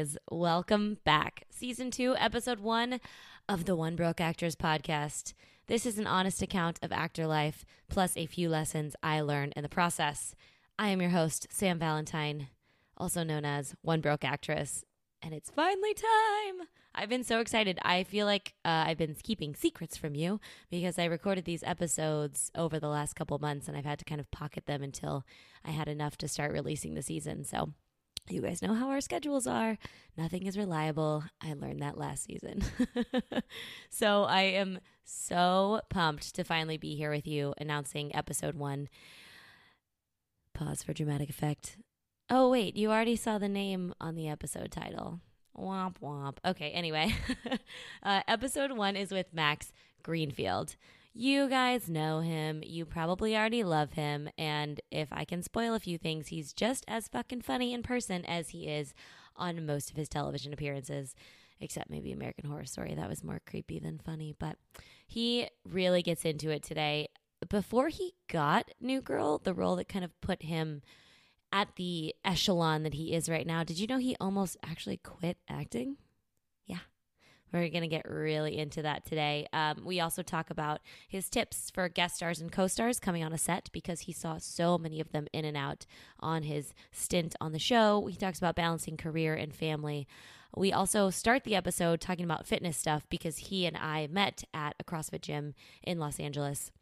guys. Welcome back. Season two, episode one of the One Broke Actress podcast. This is an honest account of actor life, plus a few lessons I learned in the process. I am your host, Sam Valentine, also known as One Broke Actress, and it's finally time. I've been so excited. I feel like uh, I've been keeping secrets from you because I recorded these episodes over the last couple months and I've had to kind of pocket them until I had enough to start releasing the season. So, you guys know how our schedules are. Nothing is reliable. I learned that last season. so, I am so pumped to finally be here with you announcing episode one. Pause for dramatic effect. Oh, wait, you already saw the name on the episode title. Womp womp. Okay, anyway, uh, episode one is with Max Greenfield. You guys know him. You probably already love him. And if I can spoil a few things, he's just as fucking funny in person as he is on most of his television appearances, except maybe American Horror Story. That was more creepy than funny. But he really gets into it today. Before he got New Girl, the role that kind of put him at the echelon that he is right now. Did you know he almost actually quit acting? We're going to get really into that today. Um, we also talk about his tips for guest stars and co stars coming on a set because he saw so many of them in and out on his stint on the show. He talks about balancing career and family. We also start the episode talking about fitness stuff because he and I met at a CrossFit gym in Los Angeles.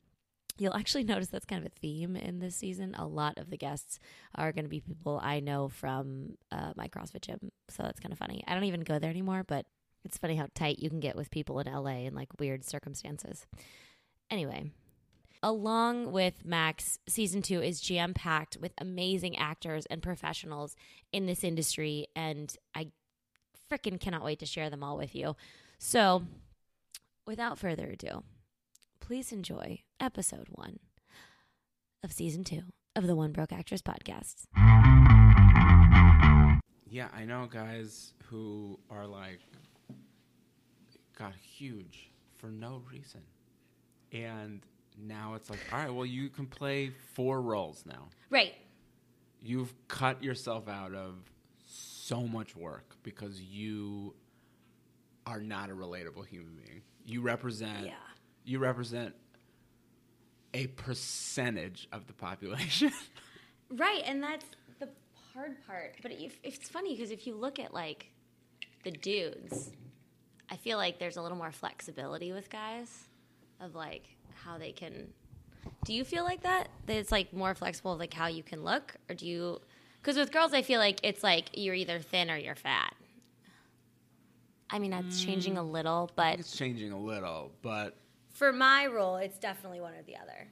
You'll actually notice that's kind of a theme in this season. A lot of the guests are going to be people I know from uh, my CrossFit gym. So that's kind of funny. I don't even go there anymore, but it's funny how tight you can get with people in LA in like weird circumstances. Anyway, along with Max, season two is jam packed with amazing actors and professionals in this industry. And I freaking cannot wait to share them all with you. So, without further ado, please enjoy episode one of season two of the One Broke Actress podcast. Yeah, I know guys who are like got huge for no reason. And now it's like, all right, well, you can play four roles now. Right. You've cut yourself out of so much work because you are not a relatable human being. You represent Yeah. you represent a percentage of the population. Right, and that's the hard part. But if, it's funny because if you look at like the dudes, I feel like there's a little more flexibility with guys of like how they can. Do you feel like that? That it's like more flexible, like how you can look, or do you? Because with girls, I feel like it's like you're either thin or you're fat. I mean, that's changing a mm. little, but it's changing a little, but for my role, it's definitely one or the other.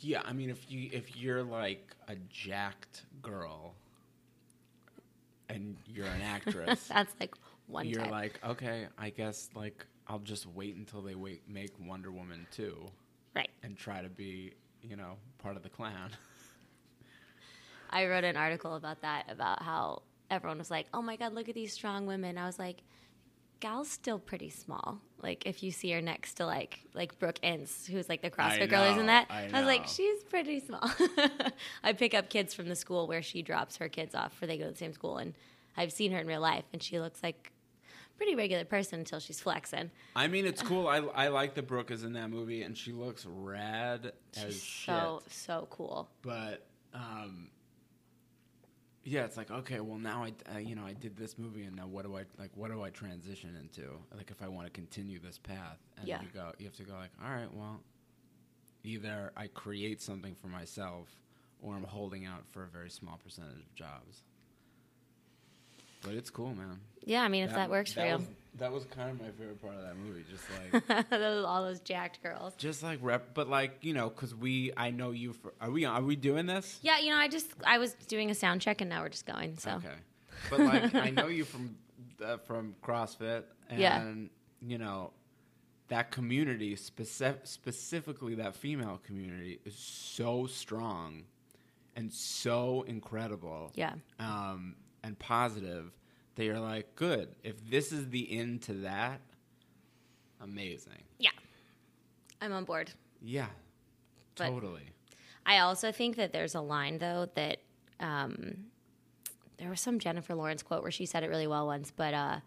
Yeah, I mean, if you if you're like a jacked girl and you're an actress, That's like one. you're like, okay, I guess like I'll just wait until they wait make Wonder Woman two right. and try to be you know part of the clan. I wrote an article about that about how everyone was like, "Oh my god, look at these strong women." I was like, "Gal's still pretty small. Like if you see her next to like like Brooke Ence, who's like the CrossFit I girl, isn't that?" I was like, "She's pretty small." I pick up kids from the school where she drops her kids off, for they go to the same school, and I've seen her in real life, and she looks like pretty regular person until she's flexing. I mean, it's cool. I I like that Brooke is in that movie and she looks rad as She's shit. so so cool. but um yeah it's like okay well now i uh, you know i did this movie and now what do i like what do i transition into like if i want to continue this path and Yeah. you go you have to go like all right well either i create something for myself or i'm holding out for a very small percentage of jobs but it's cool man Yeah, I mean, if that, works for you, was, that was kind of my favorite part of that movie just like those all those jacked girls. just like rep but like you know because we i know you for are we are we doing this Yeah, you know, I just I was doing a sound check and now we're just going. So Okay, but like I know you from uh, from CrossFit, and Yeah. you know that community, specific, specifically that female community, is so strong and so incredible, yeah, um, and positive. That you're like, good. If this is the end to that, amazing. yeah, I'm on board. Yeah, But- totally. I also think that there's a line though that um, there was some Jennifer Lawrence quote where she said it really well once, but uh,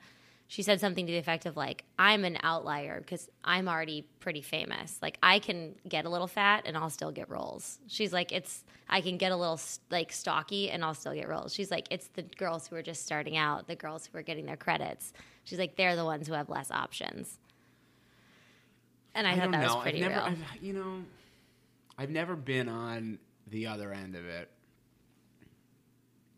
she said something to the effect of like, "I'm an outlier because I'm already pretty famous. Like I can get a little fat and I'll still get roles." She's like, "It's I can get a little like stocky and I'll still get roles." She's like, "It's the girls who are just starting out, the girls who are getting their credits." She's like, "They're the ones who have less options." And I, thought don't that was pretty I've never, real. I've, you know, I've never been on the other end of it.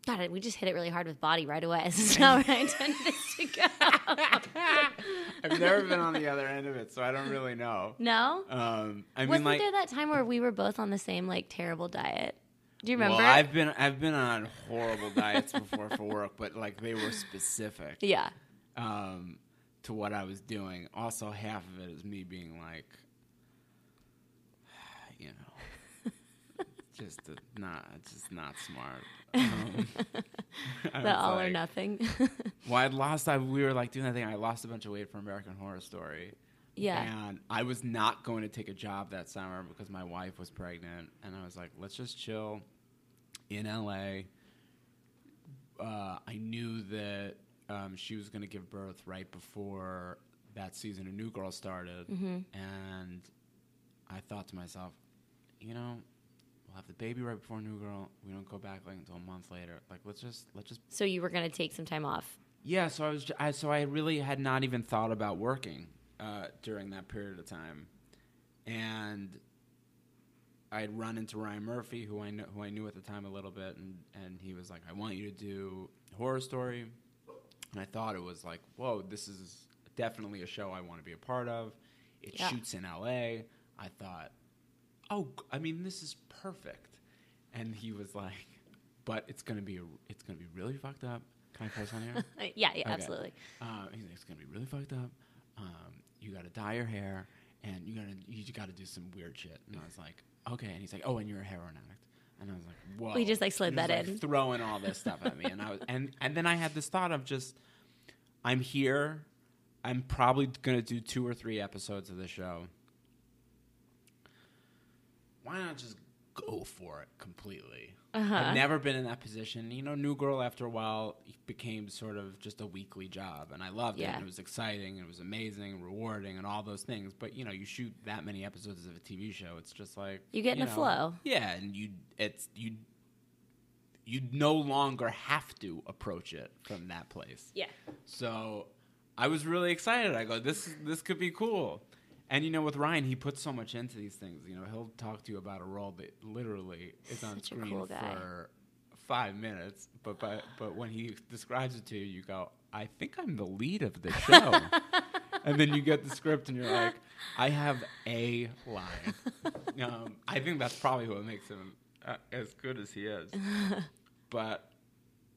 God, we just hit it really hard with body right away. This is not where I intended this to go. I've never been on the other end of it, so I don't really know. No? Um, I mean, Wasn't like, there that time where we were both on the same like terrible diet? Do you remember? well, I've been I've been on horrible diets before for work, but like they were specific yeah. um, to what I was doing. Also, half of it is me being like, you know, just not just not smart. Um, The all or nothing. Well, I lost. I, we were like doing that thing. I lost a bunch of weight for American Horror Story. yeah. And I was not going to take a job that summer because my wife was pregnant, and I was like, let's just chill in LA. Uh, I knew that um, she was going to give birth right before that season of New Girl started, and I thought to myself, you know, we'll have the baby right before New Girl. We don't go back like until a month later. Like, let's just let's just So you were going to take some time off. yeah, so I was, ju- I, so I really had not even thought about working uh, during that period of time, and I had run into Ryan Murphy, who I knew, who I knew at the time a little bit, and and he was like, "I want you to do horror story," and I thought it was like, "Whoa, this is definitely a show I want to be a part of." It Yeah. shoots in L.A. I thought, "Oh, I mean, this is perfect," and he was like, "But it's gonna be, a, it's gonna be really fucked up." Can I curse on here? Yeah, yeah, Okay. absolutely. Uh, he's like, it's gonna be really fucked up. Um, you gotta dye your hair, and you gotta you gotta do some weird shit. And I was like, okay. And he's like, oh, and you're a heroin addict. And I was like, whoa. We just, like, slid And he was, that like, in. throwing all this stuff at me, and I was and and then I had this thought of just, I'm here. I'm probably gonna do two or three episodes of the show. Why not just go for it completely? Uh-huh. I've never been in that position. You know, New Girl after a while became sort of just a weekly job, and I loved it. And it was exciting, and it was amazing, rewarding, and all those things. But you know, you shoot that many episodes of a TV show, it's just like You get in a flow. Yeah, and you it's you you no longer have to approach it from that place. Yeah. So I was really excited. I go, this this could be cool. And you know, with Ryan, he puts so much into these things. You know, he'll talk to you about a role that literally is on Such screen cool for five minutes, but but but when he describes it to you, you go, I think I'm the lead of the show. and then you get the script, and you're like, I have a line. um, I think that's probably what makes him uh, as good as he is. but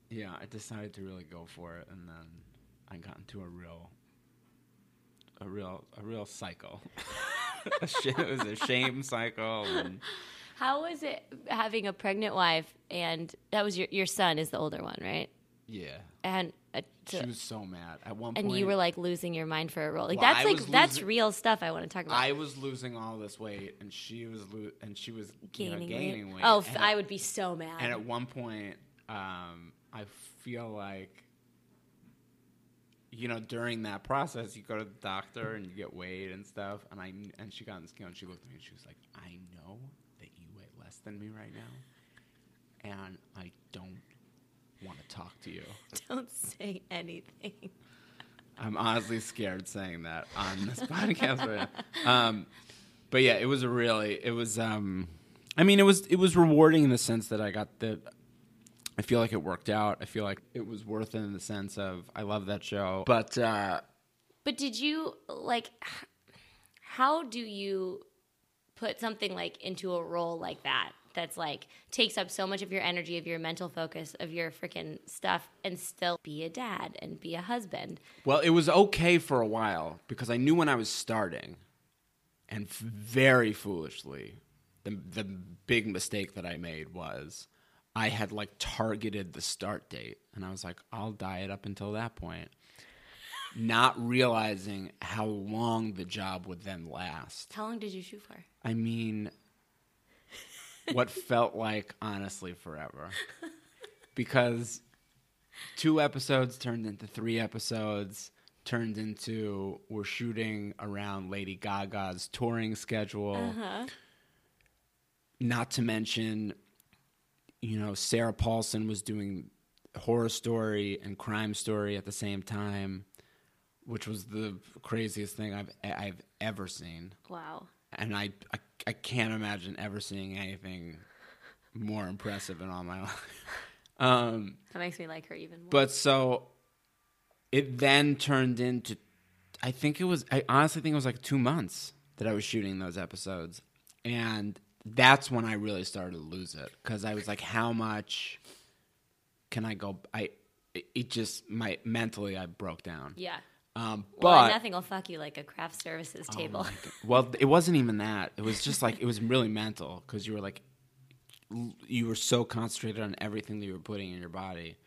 yeah, I decided to really go for it, and then I got into a real, a real, a real cycle. a sh- it was a shame cycle, and How was it having a pregnant wife and that was your your son is the older one, right? yeah, And uh, she was so mad at one and point. you were like losing your mind for a role. Like Well, that's I like that's losing- real stuff I want to talk about. I was losing all this weight, and she was lo- and she was you know, gaining, gaining weight. weight. Oh, f- I would be so mad. And at one point, um, I feel like, you know, during that process, you go to the doctor and you get weighed and stuff. And I and she got on the scale and she looked at me and she was like, "I know that you weigh less than me right now, and I don't want to talk to you." Don't say anything. I'm honestly scared saying that on this podcast right now. Um, but yeah, it was a really, it was. Um, I mean, it was it was rewarding in the sense that I got the. I feel like it worked out. I feel like it was worth it in the sense of I love that show. But uh, But did you like? How do you put something like into a role like that? That's like takes up so much of your energy, of your mental focus, of your freaking stuff, and still be a dad and be a husband. well, it was okay for a while because I knew when I was starting, and f- very foolishly, the the big mistake that I made was I had like targeted the start date, and I was like, I'll diet up until that point, not realizing how long the job would then last. How long did you shoot for? I mean, what felt like honestly forever. Because two episodes turned into three episodes, turned into we're shooting around Lady Gaga's touring schedule. Uh-huh. Not to mention, you know, Sarah Paulson was doing horror story and crime story at the same time, which was the craziest thing I've I've ever seen. Wow. And I I, I can't imagine ever seeing anything more impressive in all my life. Um, That makes me like her even more. but so it then turned into I think it was I honestly think it was like 2 months that I was shooting those episodes. And that's when I really started to lose it cuz I was like how much can I go I it- just my mentally I broke down. yeah. Um Well, but nothing will fuck you like a craft services Oh table. God. well, it wasn't even that. It was just like it was really mental because you were like, you were so concentrated on everything that you were putting in your body.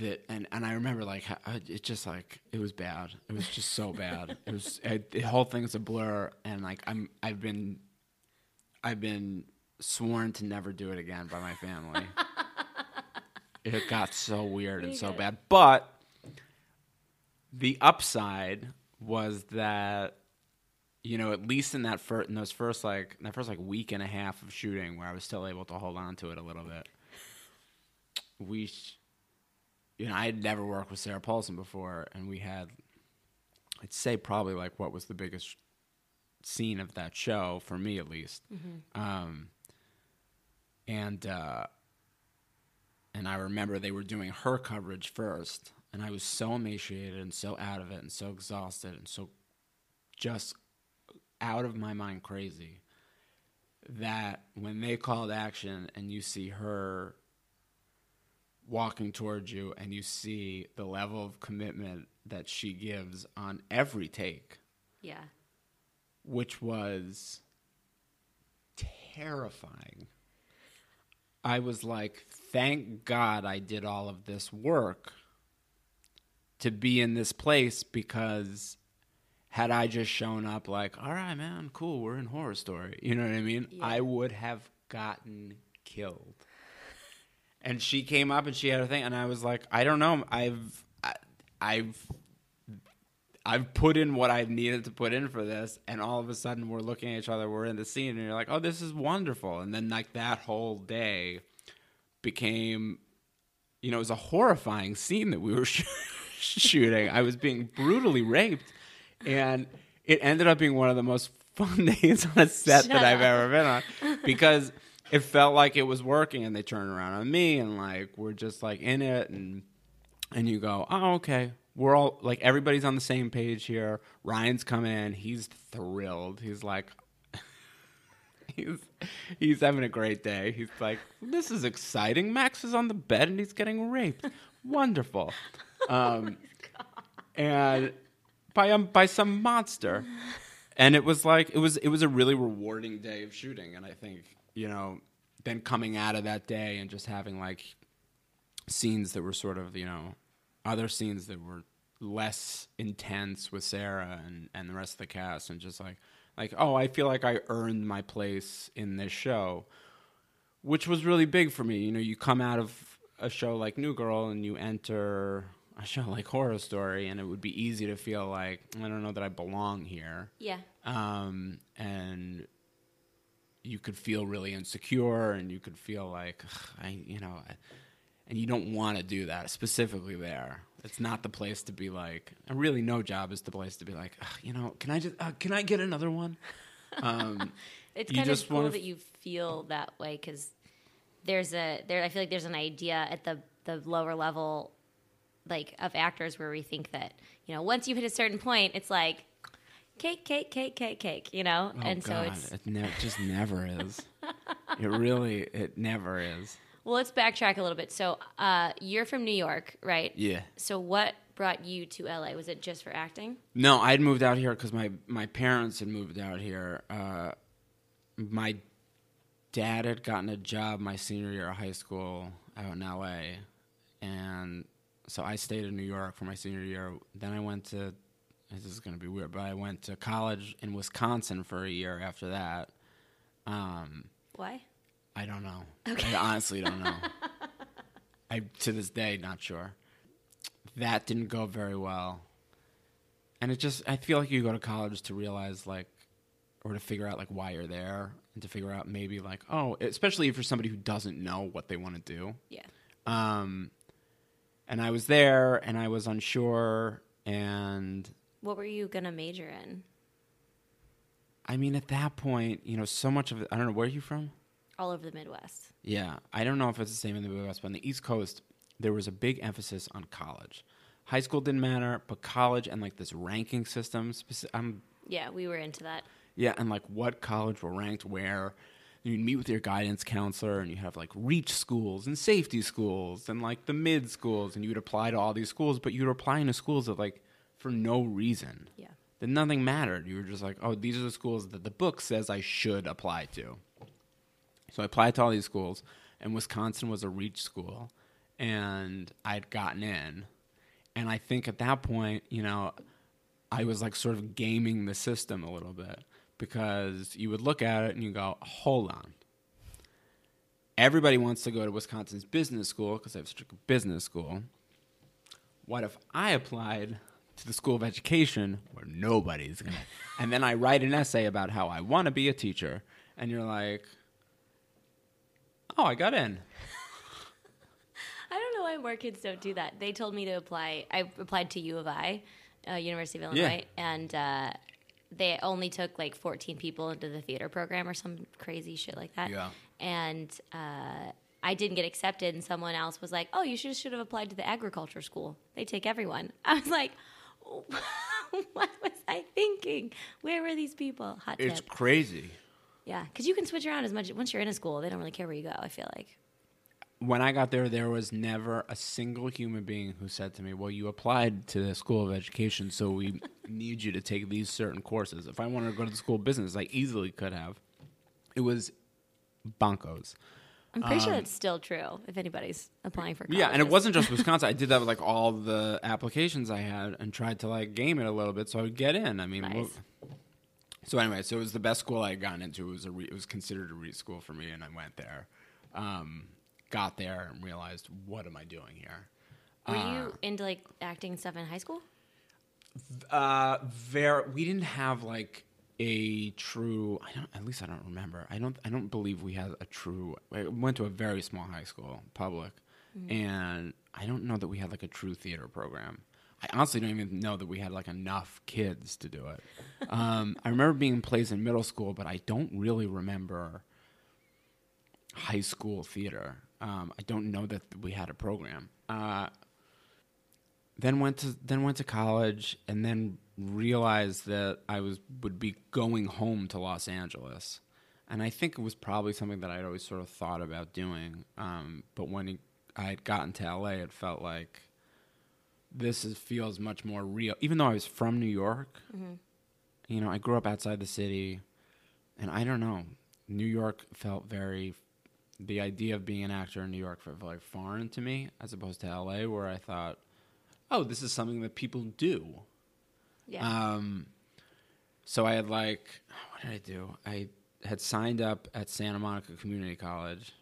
That and and I remember like how- I- it just like it was bad. It was just so bad. It was the whole thing's a blur, and like I'm I've been I've been sworn to never do it again by my family. it got so weird and so bad, but the upside was that you know at least in that first in those first like that first like week and a half of shooting where I was still able to hold on to it a little bit we sh- you know I had never worked with Sarah Paulson before and we had I'd say probably like what was the biggest scene of that show for me at least. Um and uh and I remember they were doing her coverage first, and I was so emaciated and so out of it and so exhausted and so just out of my mind crazy that when they called action and you see her walking towards you and you see the level of commitment that she gives on every take, yeah. which was terrifying. I was like, thank God I did all of this work to be in this place because had I just shown up like, all right, man, cool, we're in horror story, you know what I mean? Yeah. I would have gotten killed. And she came up and she had a thing, and I was like, I don't know, I've, I, I've I've put in what I've needed to put in for this, and all of a sudden we're looking at each other, we're in the scene, and you're like, oh, this is wonderful. And then, like, that whole day became, you know, it was a horrifying scene that we were sh- shooting. I was being brutally raped, and it ended up being one of the most fun days on a set Shut that I've up. ever been on because it felt like it was working, and they turned around on me, and like, we're just like in it, and and you go, oh, okay. We're all like everybody's on the same page here. Ryan's coming in. He's thrilled. He's like, he's he's having a great day. He's like, this is exciting. Max is on the bed and he's getting raped. Wonderful. Um, and by um, by some monster. And it was like it was it was a really rewarding day of shooting. And I think you know, then coming out of that day and just having like scenes that were sort of you know other scenes that were less intense with Sarah and, and the rest of the cast and just like like oh I feel like I earned my place in this show which was really big for me you know you come out of a show like New Girl and you enter a show like Horror Story and it would be easy to feel like I don't know that I belong here Yeah. um, and you could feel really insecure and you could feel like I, you know, I- and you don't want to do that specifically there. It's not the place to be like. And really, no job is the place to be like, you know, can I just, uh, can I get another one? Um, It's kind of cool wanna that you feel that way because there's a there. I feel like there's an idea at the the lower level, like of actors, where we think that you know once you hit a certain point, it's like cake, cake, cake, cake, cake. You know, oh and so it's it ne- just never is. It really, it never is. well. Let's backtrack a little bit. So uh, you're from New York, right? Yeah. So what brought you to LA? Was it just for acting? No, I'd moved out here because my my parents had moved out here. Uh, my dad had gotten a job my senior year of high school out in L.A., and so I stayed in New York for my senior year. Then I went to this is going to be weird, but I went to college in Wisconsin for a year after that. Um, Why? I don't know. Okay. I honestly don't know. I to this day not sure. That didn't go very well. And it just I feel like you go to college to realize like or to figure out like why you're there and to figure out maybe like oh, especially if you're somebody who doesn't know what they want to do. Yeah. Um and I was there and I was unsure and What were you gonna major in? I mean at that point, you know, so much of it I don't know where are you from? All over the Midwest. Yeah, I don't know if it's the same in the Midwest, but on the East Coast, there was a big emphasis on college. High school didn't matter, but college and like this ranking system. speci- I'm Yeah, we were into that. yeah, and like what college were ranked where. You'd meet with your guidance counselor, and you have like reach schools and safety schools and like the mid schools, and you would apply to all these schools, but you were applying to schools that like for no reason Yeah. then nothing mattered. You were just like, oh, these are the schools that the book says I should apply to. So I applied to all these schools, and Wisconsin was a reach school, and I'd gotten in. And I think at that point, you know, I was like sort of gaming the system a little bit because you would look at it and you go, hold on. Everybody wants to go to Wisconsin's business school because they have such a business school. What if I applied to the School of Education where nobody's going to? And then I write an essay about how I want to be a teacher. And you're like, oh, I got in. I don't know why more kids don't do that. They told me to apply. I applied to U of I, uh, University of Illinois, and uh, they only took like 14 people into the theater program or some crazy shit like that. Yeah. And uh, I didn't get accepted, and someone else was like, "Oh, you should should have applied to the agriculture school. They take everyone." I was like, "What was I thinking? Where were these people?" Hot It's tip. crazy. Yeah, because you can switch around as much once you're in a school. They don't really care where you go. I feel like. When I got there, there was never a single human being who said to me, "Well, you applied to the School of Education, so we need you to take these certain courses." If I wanted to go to the School of Business, I easily could have. It was bonkos. I'm pretty sure that's still true. If anybody's applying for Um, Yeah, and it wasn't just Wisconsin. I did that with like all the applications I had and tried to like game it a little bit so I would get in. I mean, Nice. wha- so anyway, so it was the best school I had gotten into. It was a re- it was considered a read school for me, and I went there. Um, got there and realized, what am I doing here? Were you into like acting stuff in high school? Uh, very. We didn't have like a true. I don't. At least I don't remember. I don't. I don't believe we had a true. I went to a very small high school, public, and I don't know that we had like a true theater program. I honestly don't even know that we had like enough kids to do it. um, I remember being in plays in middle school, but I don't really remember high school theater. Um, I don't know that we had a program. Uh, then went to then went to college and then realized that I was would be going home to Los Angeles, and I think it was probably something that I'd always sort of thought about doing. Um, but when it, I had gotten to LA, it felt like this is, feels much more real. Even though I was from New York, you know, I grew up outside the city, and I don't know, New York felt very. The idea of being an actor in New York felt very foreign to me, as opposed to LA, where I thought, oh, this is something that people do. Yeah. Um, so I had like, what did I do? I had signed up at Santa Monica Community College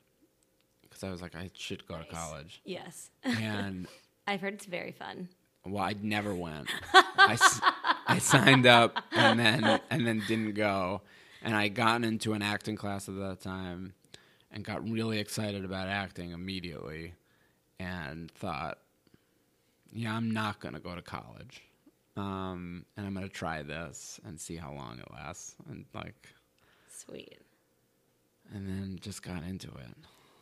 because I was like, I should go Nice. to college. yes. And I've heard it's very fun. well, I never went. I signed up and then and then didn't go. And I gotten into an acting class at that time and got really excited about acting immediately and thought, yeah, I'm not going to go to college. Um, and I'm going to try this and see how long it lasts. And like, Sweet. and then just got into it.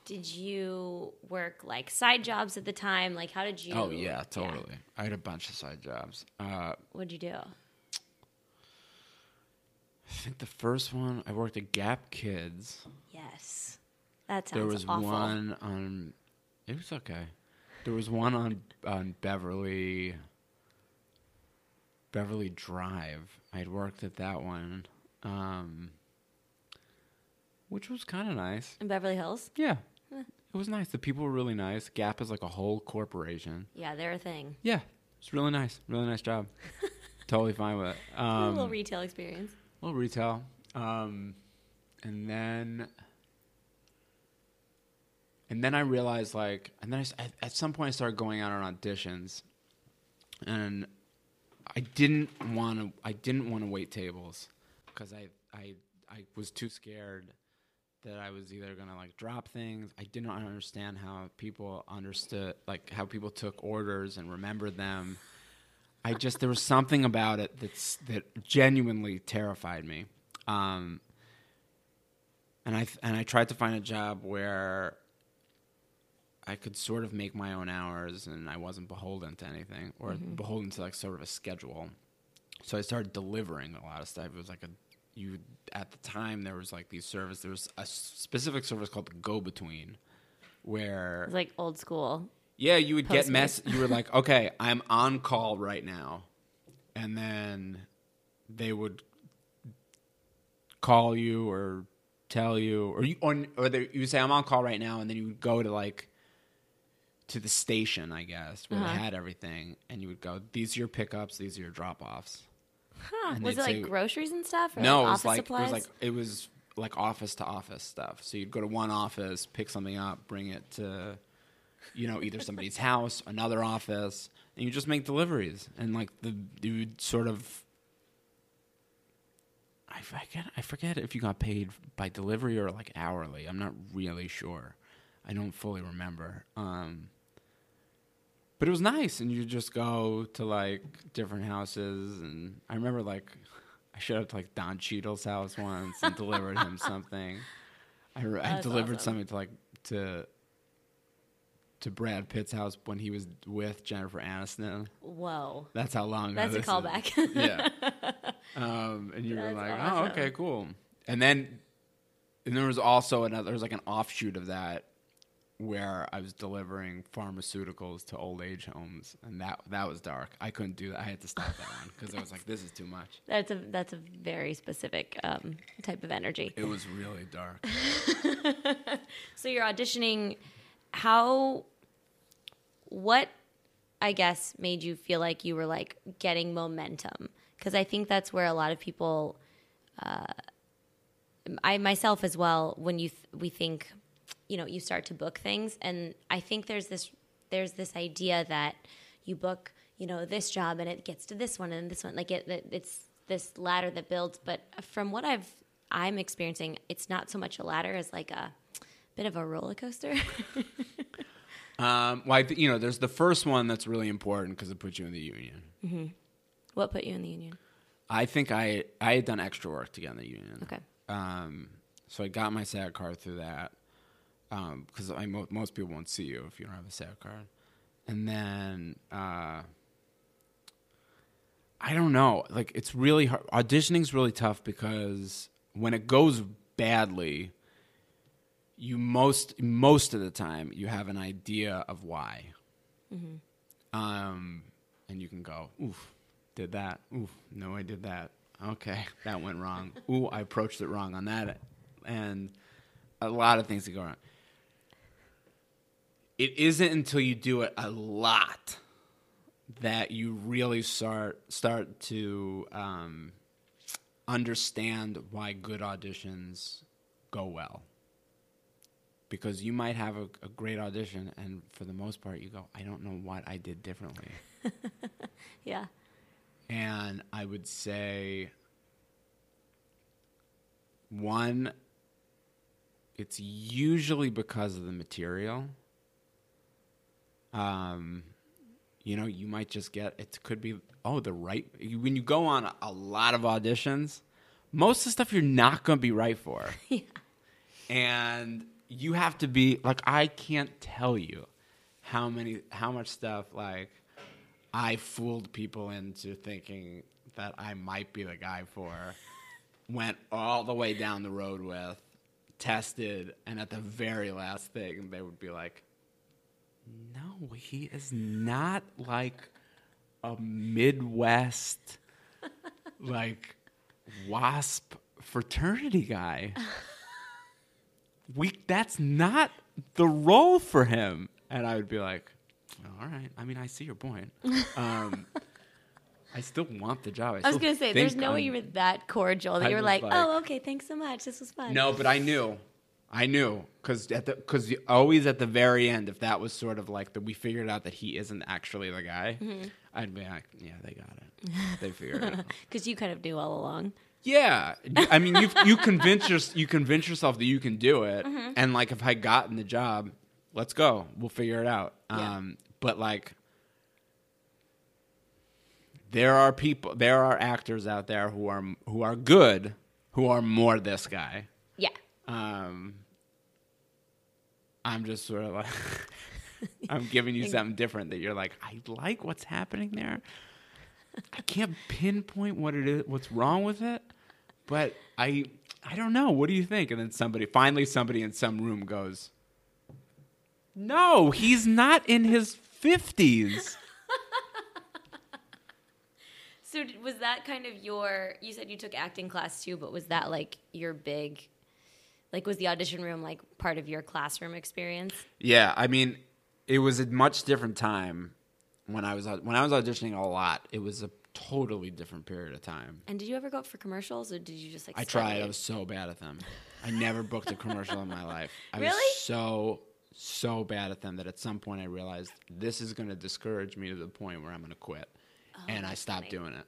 Did you work like side jobs at the time? Like, how did you? Oh, yeah, totally. I had a bunch of side jobs. Uh, What'd you do? I think the first one, I worked at Gap Kids. Yes. That sounds there was awful. one on it was okay. There was one on on beverly beverly drive. I had worked at that one um which was kind of nice. In Beverly Hills. yeah. It was nice. The people were really nice. Gap is like a whole corporation. Yeah, they're a thing. yeah it's really nice. Really nice job. Totally fine with it. A um little retail experience. A little retail. Um, and then and then I realized like, and then I at some point I started going out on auditions, and I didn't want to. I didn't want to wait tables because I I I was too scared that I was either gonna like drop things. I didn't understand how people understood like how people took orders and remembered them. I just there was something about it that's that genuinely terrified me. Um, and I and I tried to find a job where I could sort of make my own hours and I wasn't beholden to anything or mm-hmm. beholden to like sort of a schedule. So I started delivering a lot of stuff. It was like a you at the time there was like these service there was a specific service called the go between where It's like old school. yeah, you would get mess. You were like, okay, I'm on call right now, and then they would call you or tell you, or you, or, or they, you would say, I'm on call right now, and then you would go to like to the station, I guess, where Uh-huh. they had everything, and you would go, these are your pickups, these are your drop offs. Huh. And Was it like say- groceries and stuff? Or No, it was office like supplies? it was like it was like office to office stuff. So you'd go to one office, pick something up, bring it to, you know, either somebody's house, another office, and you just make deliveries. And like the you would sort of, I forget, I forget if you got paid by delivery or like hourly. I'm not really sure. I don't fully remember. Um, but it was nice, and you just go to like different houses, and I remember like I showed up to like Don Cheadle's house once and delivered him something. I, re- I delivered awesome. something to like to to Brad Pitt's house when he was with Jennifer Aniston. Whoa. That's how long ago That's a callback. yeah. Um, and you were That's like, oh, okay, cool. And then, and there was also another. There was like an offshoot of that where I was delivering pharmaceuticals to old age homes, and that that was dark. I couldn't do that. I had to stop that one because I was like, this is too much. That's a that's a very specific um, type of energy. It was really dark. So you're auditioning. How? What? I guess made you feel like you were like getting momentum because I think that's where a lot of people, uh, I myself as well. When you th- we think, you know, you start to book things, and I think there's this there's this idea that you book, you know, this job and it gets to this one and this one, like it, it it's this ladder that builds. But from what I've I'm experiencing, it's not so much a ladder as like a bit of a roller coaster. Um, well, I th- you know, there's the first one that's really important because it puts you in the union. what put you in the union? I think I I had done extra work to get in the union. Okay. Um, so I got my SAG card through that because I mo- most people won't see you if you don't have a SAG card. And then uh, I don't know, like it's really hard. Auditioning's really tough because when it goes badly, you most most of the time you have an idea of why. Um, and you can go, oof, did that. Oof, no, I did that. Okay, that went wrong. Ooh, I approached it wrong on that. And a lot of things that go wrong. It isn't until you do it a lot that you really start start to um, understand why good auditions go well. Because you might have a, a great audition, and for the most part, you go, I don't know what I did differently. Yeah. And I would say one, it's usually because of the material. Um, you know, you might just get it could be oh the right when you go on a, lot of auditions, most of the stuff you're not going to be right for. Yeah. And you have to be like I can't tell you how many how much stuff like I fooled people into thinking that I might be the guy for, went all the way down the road with, tested, and at the very last thing, they would be like, no, he is not like a Midwest, like, WASP fraternity guy. We, that's not the role for him. And I would be like, all right. I mean, I see your point. Um, I still want the job. I was gonna say, there's no way I'm- you were that cordial that I you were like, like- "Oh, okay, thanks so much. This was fun." No, but I knew. I knew because at the because always at the very end, if that was sort of like that, we figured out that he isn't actually the guy, Mm-hmm. I'd be like, yeah, they got it. They figured it out. Because you kind of knew all along. Yeah, I mean, you you convince your, you convince yourself that you can do it, Mm-hmm. and like if I gotten the job, let's go, we'll figure it out. Yeah. Um, but like, there are people, there are actors out there who are who are good, who are more this guy. Yeah. Um, I'm just sort of like, I'm giving you something different that you're like, I like what's happening there. I can't pinpoint what it is, what's wrong with it, but I, I don't know. What do you think? And then somebody, finally, somebody in some room goes, "No, he's not in his fifties." So was that kind of your? You said you took acting class too, but was that like your big? Like, was the audition room like part of your classroom experience? Yeah, I mean, it was a much different time when I was when I was auditioning a lot. It was a totally different period of time. And did you ever go up for commercials, or did you just like? I tried. it? I was so bad at them. I never booked a commercial in my life. I Really? was so so bad at them that at some point I realized this is going to discourage me to the point where I'm going to quit, oh, and I Oh, stopped funny. doing it.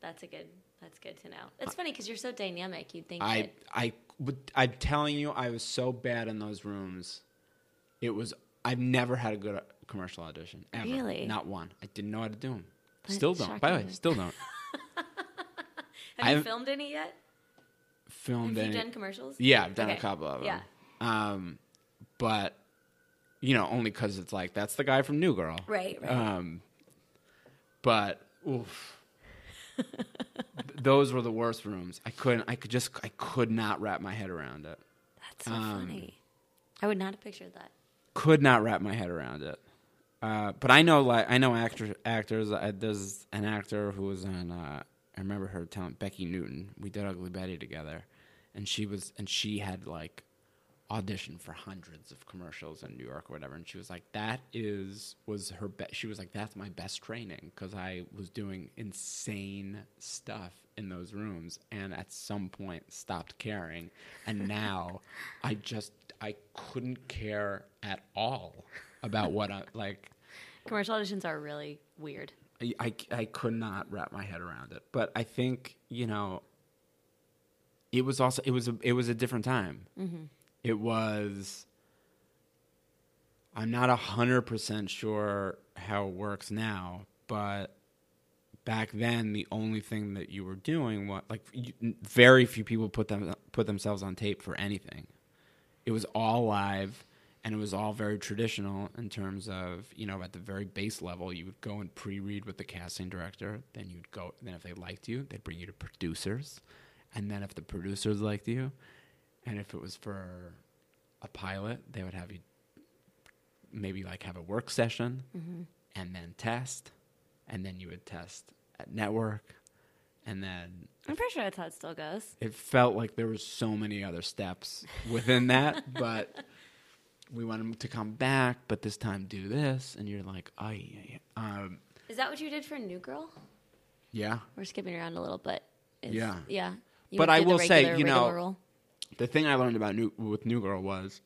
That's a good. That's good to know. It's funny because you're so dynamic. You'd think I I I'm telling you, I was so bad in those rooms. It was I've never had a good uh, commercial audition ever. Really? Not one. I didn't know how to do them. That's Still don't. By the way, still don't. have you I've- filmed any yet? Filmed Have you any- done commercials? Yeah, I've done a couple of them. Yeah. Um, but you know, only because it's like that's the guy from New Girl. Right. Right. Um, but oof. Th- those were the worst rooms. I couldn't. I could just. I could not wrap my head around it. That's so um, funny. I would not have pictured that. Could not wrap my head around it. Uh, but I know, like, I know actors. Actors. Uh, there's an actor who was on. Uh, I remember her telling Becki Newton. We did Ugly Betty together, and she was, and she had like auditioned for hundreds of commercials in New York or whatever, and she was like, "That is was her best." She was like, "That's my best training because I was doing insane stuff in those rooms, and at some point stopped caring, and now I just I couldn't care at all about what I like." Commercial auditions are really weird. I, I, I could not wrap my head around it. But I think you know, it was also it was a it was a different time. Mm-hmm. It was. I'm not hundred percent sure how it works now, but back then the only thing that you were doing was like you, very few people put them put themselves on tape for anything. It was all live and it was all very traditional in terms of you know at the very base level you would go and pre-read with the casting director then you'd go then if they liked you they'd bring you to producers and then if the producers liked you and if it was for a pilot they would have you maybe like have a work session and then test and then you would test at network and then I'm pretty sure that's how it still goes. it felt like there was so many other steps within that, but we want him to come back, but this time do this, and you're like, I, um, Is that what you did for a New Girl? yeah. We're skipping around a little bit. Yeah. Yeah. You But I will say, you know, rigmarole. The thing I learned about new with New Girl was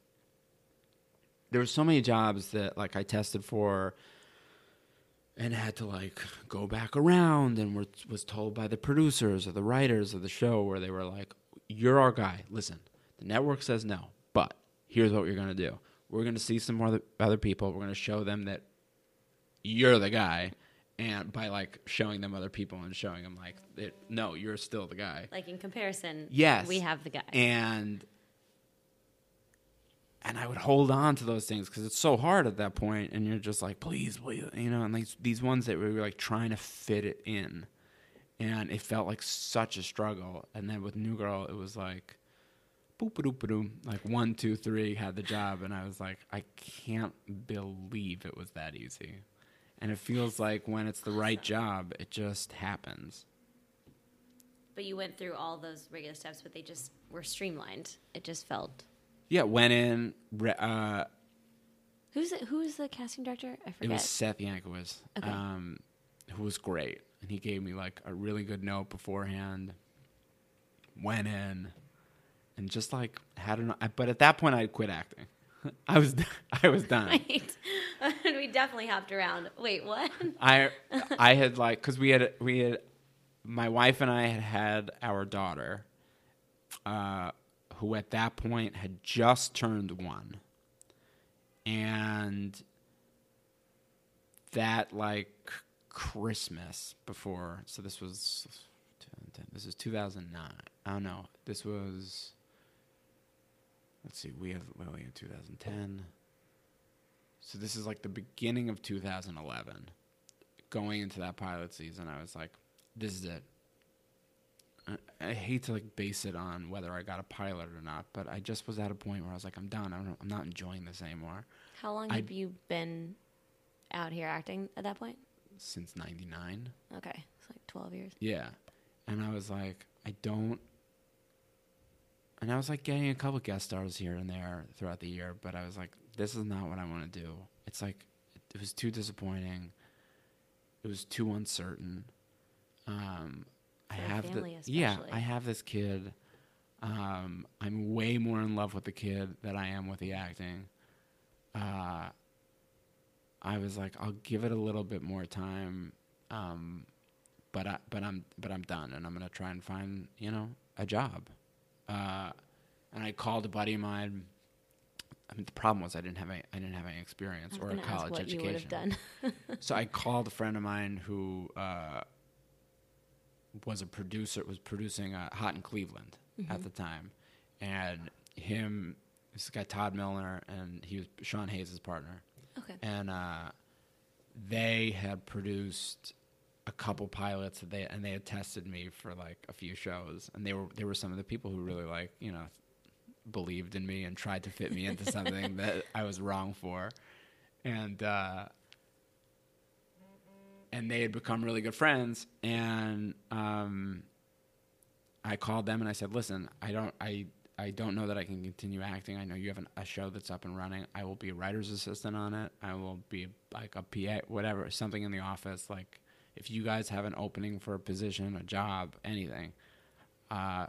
there were so many jobs that like I tested for and had to like go back around and were, was told by the producers or the writers of the show where they were like, "You're our guy. Listen, the network says no, but here's what you're gonna do. We're gonna see some other other people. We're gonna show them that you're the guy." And by like showing them other people and showing them like, it, no, you're still the guy. Like in comparison, Yes. we have the guy. and and I would hold on to those things because it's so hard at that point, and you're just like, please, please, you know, and these these ones that we were like trying to fit it in, and it felt like such a struggle. And then with New Girl, it was like, boop doop doop, like one, two, three, had the job, and I was like, I can't believe it was that easy. And it feels like when it's the right job, it just happens. but you went through all those regular steps, but they just were streamlined. It just felt. Yeah, went in. Re- uh, Who's it, who is the casting director? I forget. It was Seth Yanklewitz, Okay. um, who was great, and he gave me like a really good note beforehand. Went in, and just like had an. But at that point, I quit acting. I was I was done. Wait, we definitely hopped around. Wait, what? I I had like because we had we had my wife and I had had our daughter, uh, who at that point had just turned one, and that like Christmas before. So this was this is 2009. I don't know. This was. Let's see. We have well, in 2010. So this is like the beginning of 2011. Going into that pilot season, I was like, "This is it." I, I hate to like base it on whether I got a pilot or not, but I just was at a point where I was like, "I'm done. I don't, I'm not enjoying this anymore." How long I- have you been out here acting at that point? Since '99. Okay, it's like 12 years. Yeah. And I was like, I don't. And I was like getting a couple guest stars here and there throughout the year, but I was like, this is not what I want to do. It's like, it was too disappointing. It was too uncertain. Um, I have the yeah. I have this kid. Um, I'm way more in love with the kid than I am with the acting. Uh, I was like, I'll give it a little bit more time. Um, but I, but I'm but I'm done, and I'm gonna try and find you know a job. Uh, and I called a buddy of mine. I mean, the problem was I didn't have any, I didn't have any experience or a college what you would have education. done. so I called a friend of mine who uh, was a producer, was producing uh, Hot in Cleveland at the time, and him, this guy Todd Milliner, and he was Sean Hayes' partner okay. and uh, they had produced a couple pilots that they and they had tested me for like a few shows and they were they were some of the people who really like you know believed in me and tried to fit me into something that I was wrong for and uh, and they had become really good friends and um, I called them and I said listen I don't I I don't know that I can continue acting. I know you have an, a show that's up and running. I will be a writer's assistant on it. I will be like a PA, whatever, something in the office. Like if you guys have an opening for a position, a job, anything, uh,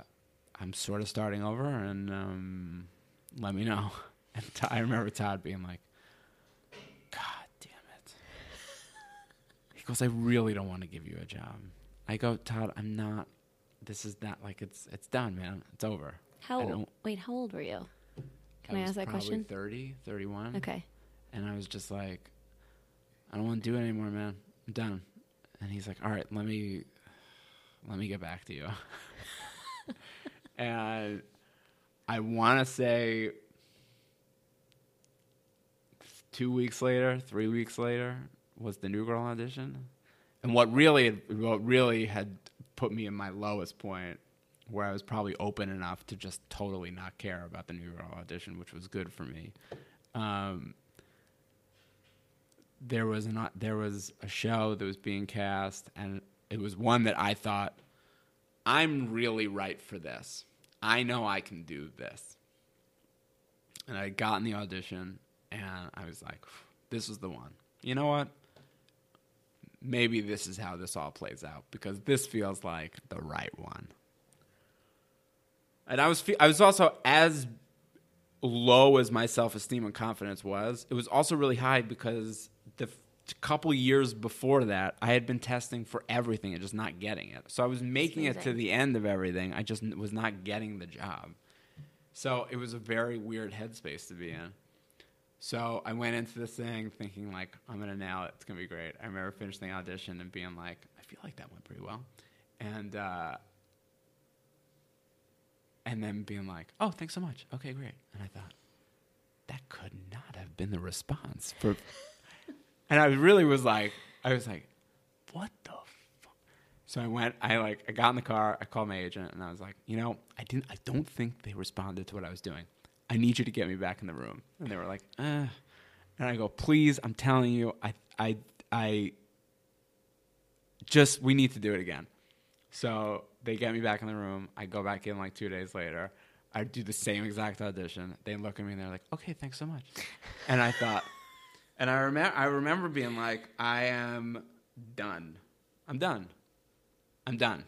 I'm sort of starting over, and um, let me know. And I remember Todd being like, "God damn it." He goes, "I really don't want to give you a job." I go, "Todd, I'm not. This is not like it's it's done, man. It's over." How old? Wait, how old were you? Can I was ask that question? 30, 31. Okay. And I was just like, I don't want to do it anymore, man. I'm done. And he's like, all right, let me, let me get back to you. and I want to say two weeks later, three weeks later was the New Girl audition. And what really, what really had put me in my lowest point where I was probably open enough to just totally not care about the New Girl audition, which was good for me. Um, there was not there was a show that was being cast, and it was one that I thought I'm really right for this. I know I can do this. And I got in the audition, and I was like, "This is the one." You know what? Maybe this is how this all plays out because this feels like the right one. And I was fe- I was also as low as my self esteem and confidence was. It was also really high because couple years before that, I had been testing for everything and just not getting it. So I was making it to the end of everything. I just was not getting the job. So it was a very weird headspace to be in. So I went into this thing thinking like I'm gonna nail it. It's gonna be great. I remember finishing the audition and being like, I feel like that went pretty well, and uh, and then being like, oh, thanks so much. Okay, great. And I thought that could not have been the response for. And I really was like, I was like, what the. fuck? So I went. I like. I got in the car. I called my agent, and I was like, you know, I didn't. I don't think they responded to what I was doing. I need you to get me back in the room. And they were like, uh. And I go, please. I'm telling you, I, I, I. Just we need to do it again. So they get me back in the room. I go back in like two days later. I do the same exact audition. They look at me and they're like, "Okay, thanks so much." And I thought, and I remember, I remember being like, "I am done. I'm done. I'm done."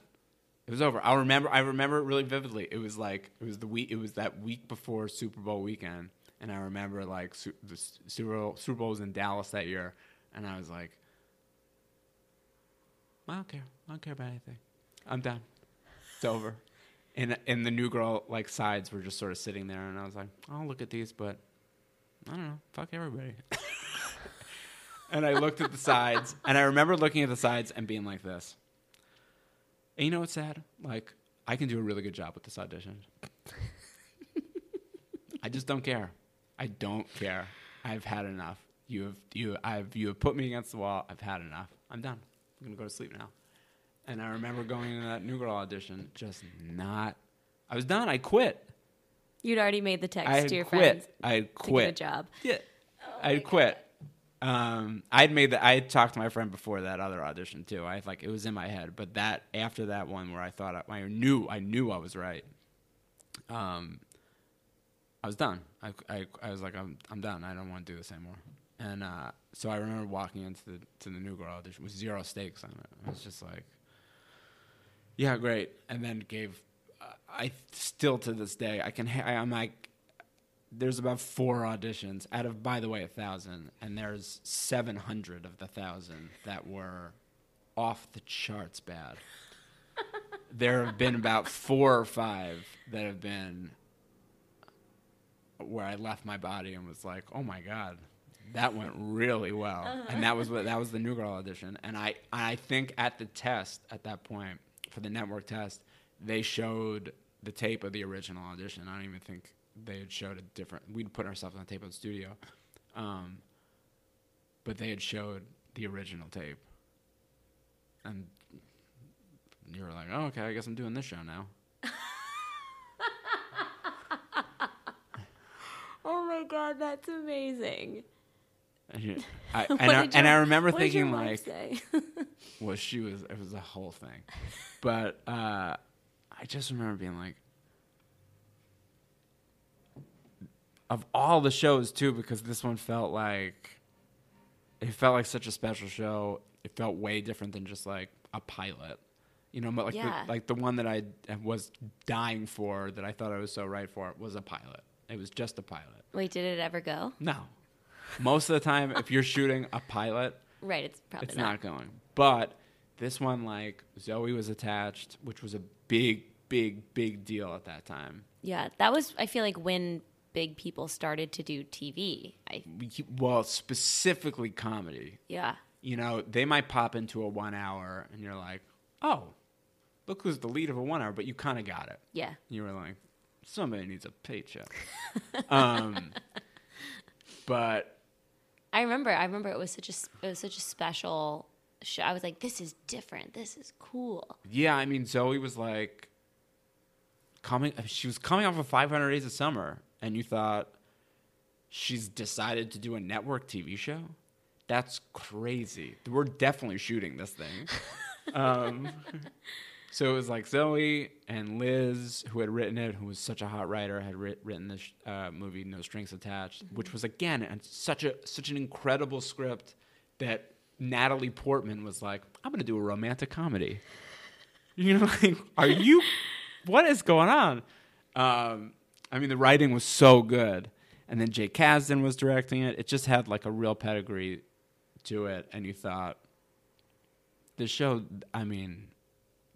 It was over. I remember. I remember it really vividly. It was like it was the week. It was that week before Super Bowl weekend, and I remember like su- the Super Bowl, Super Bowl was in Dallas that year, and I was like, I don't care. I don't care about anything. I'm done. It's over. And and the new girl like sides were just sort of sitting there, and I was like, I'll look at these, but I don't know. Fuck everybody. and I looked at the sides, and I remember looking at the sides and being like this. And you know what's sad? Like, I can do a really good job with this audition. I just don't care. I don't care. I've had enough. You have you I've you have put me against the wall. I've had enough. I'm done. I'm gonna go to sleep now. And I remember going into that new girl audition, just not. I was done. I quit. You'd already made the text I to your quit. friends I had to get a job. Yeah, oh I had quit. Um, I'd made that. I had talked to my friend before that other audition too. I like it was in my head, but that after that one where I thought I, I knew I knew I was right. Um, I was done. I, I, I was like I'm I'm done. I don't want to do this anymore. And uh, so I remember walking into the to the new girl audition with zero stakes on it. I was just like, yeah, great. And then gave. Uh, I still to this day I can. Ha- I, I'm like there's about four auditions out of by the way a thousand and there's 700 of the thousand that were off the charts bad. There have been about four or five that have been where i left my body and was like oh my god that went really well. Uh-huh. And that was what that was the new girl audition. And i i think at the test at that point for the network test they showed the tape of the original audition. I don't even think they had showed a different we'd put ourselves on a tape at the studio um, but they had showed the original tape. And you were like oh okay i guess i'm doing this show now. Oh my god, that's amazing. and, I, and, I, did and I remember thinking like well she was it was a whole thing. But uh, i just remember being like of all the shows too because this one felt like it felt like such a special show it felt way different than just like a pilot you know but like Yeah. the, like the one that i was dying for that i thought i was so right for was a pilot it was just a pilot Wait, did it ever go? no most of the time if you're shooting a pilot Right, it's probably it's not. not going. But this one, like Zoe was attached, which was a big, big, big deal at that time. Yeah, that was. I feel like when big people started to do TV. I Well, specifically comedy. yeah. You know, they might pop into a one hour, and you're like, oh, look who's the lead of a one hour, but you kind of got it. Yeah. You were like, somebody needs a paycheck. um, but I remember. I remember it was such a it was such a special show. I was like, this is different. This is cool. Yeah, I mean, Zoe was like coming. She was coming off of 500 Days of Summer, and you thought she's decided to do a network TV show. That's crazy. We're definitely shooting this thing. um, so it was like Zoe and Liz, who had written it, who was such a hot writer, had writ- written this uh, movie, No Strings Attached, which was again and such a such an incredible script that Natalie Portman was like, "I'm going to do a romantic comedy." You know, like, are you? What is going on? Um, I mean, the writing was so good, and then Jake Kasdan was directing it. It just had like a real pedigree to it, and you thought, this show. I mean,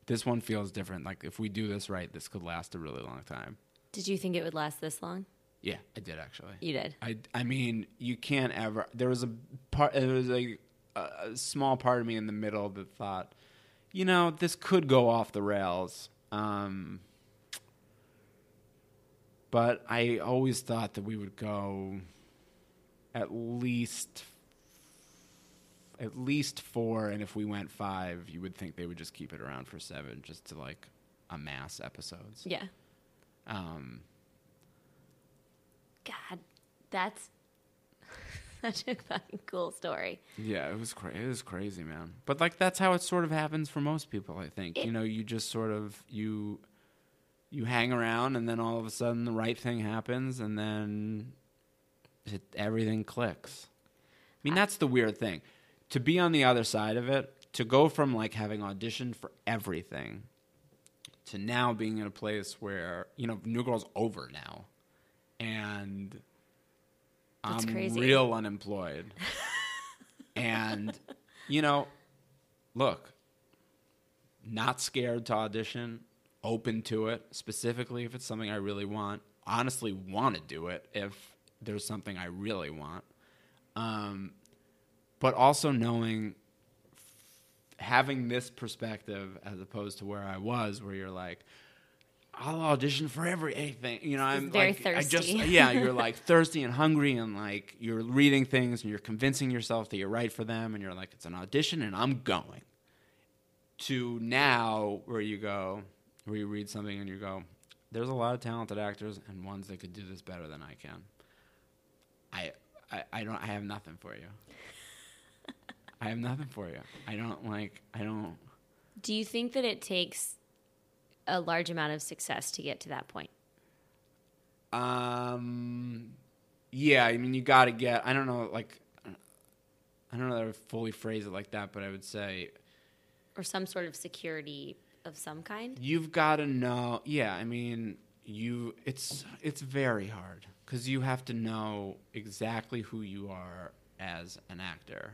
this one feels different. Like if we do this right, this could last a really long time. Did you think it would last this long? Yeah, I did actually. You did. I, I mean, you can't ever. There was a part. There was a, a a small part of me in the middle that thought, you know, this could go off the rails. Um, but I always thought that we would go at least at least four, and if we went five, you would think they would just keep it around for seven, just to like amass episodes. Yeah. Um, God, that's such a fucking cool story. Yeah, it was cra- it was crazy, man. But like that's how it sort of happens for most people, I think. It- you know, you just sort of you you hang around and then all of a sudden the right thing happens and then it, everything clicks. I mean, that's the weird thing. To be on the other side of it, to go from like having auditioned for everything to now being in a place where you know New Girl's over now, and That's I'm crazy. real unemployed, and you know, look, not scared to audition, open to it, specifically if it's something I really want. Honestly, want to do it if there's something I really want. Um, but also knowing, having this perspective as opposed to where I was, where you're like, I'll audition for every anything. You know, I'm very like, I just, thirsty. yeah, you're like thirsty and hungry, and like you're reading things and you're convincing yourself that you're right for them, and you're like, it's an audition, and I'm going. To now, where you go, where you read something and you go, there's a lot of talented actors and ones that could do this better than I can. I, I, I don't. I have nothing for you. I have nothing for you. I don't like. I don't. Do you think that it takes a large amount of success to get to that point? Um, yeah, I mean, you got to get. I don't know, like, I don't know how to fully phrase it like that, but I would say Or some sort of security of some kind? you've got to know. Yeah, I mean, you. It's it's very hard because you have to know exactly who you are as an actor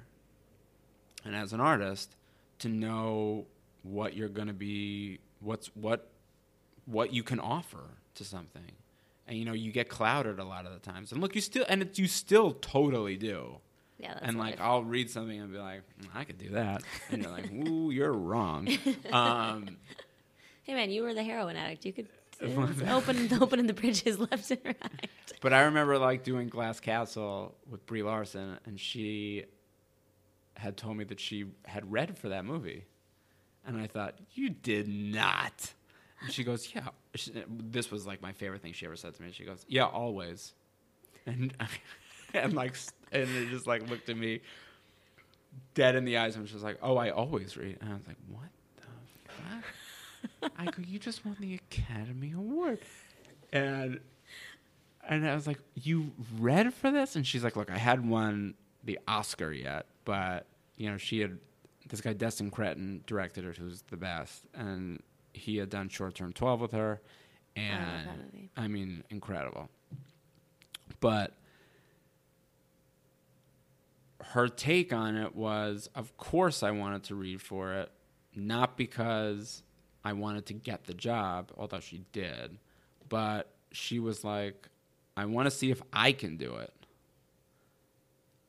and as an artist to know what you're going to be. What's what what you can offer to something. And you know, you get clouded a lot of the times. And look, you still and it, you still totally do. Yeah, that's and like. I'll read something and be like, "Mm, I could do that, and you're like, Ooh, you're wrong. Um, Hey man, you were the heroin addict. You could uh, open opening the bridges left and right. but I remember like doing Glass Castle with Brie Larson, and she had told me that she had read for that movie, and I thought, you did not. And she goes, yeah. She, this was like my favorite thing she ever said to me. She goes, yeah, always, and and like and it just like looked at me dead in the eyes and was just like, oh, I always read, and I was like, what the fuck? I go, you just won the Academy Award, and and I was like, you read for this? And she's like, look, I hadn't won the Oscar yet, but you know, she had this guy Destin Cretton directed her, who's the best, and he had done Short Term Twelve with her, oh, and that movie. I mean, incredible. But her take on it was, of course, I wanted to read for it, not because I wanted to get the job, although she did, but she was like, I want to see if I can do it.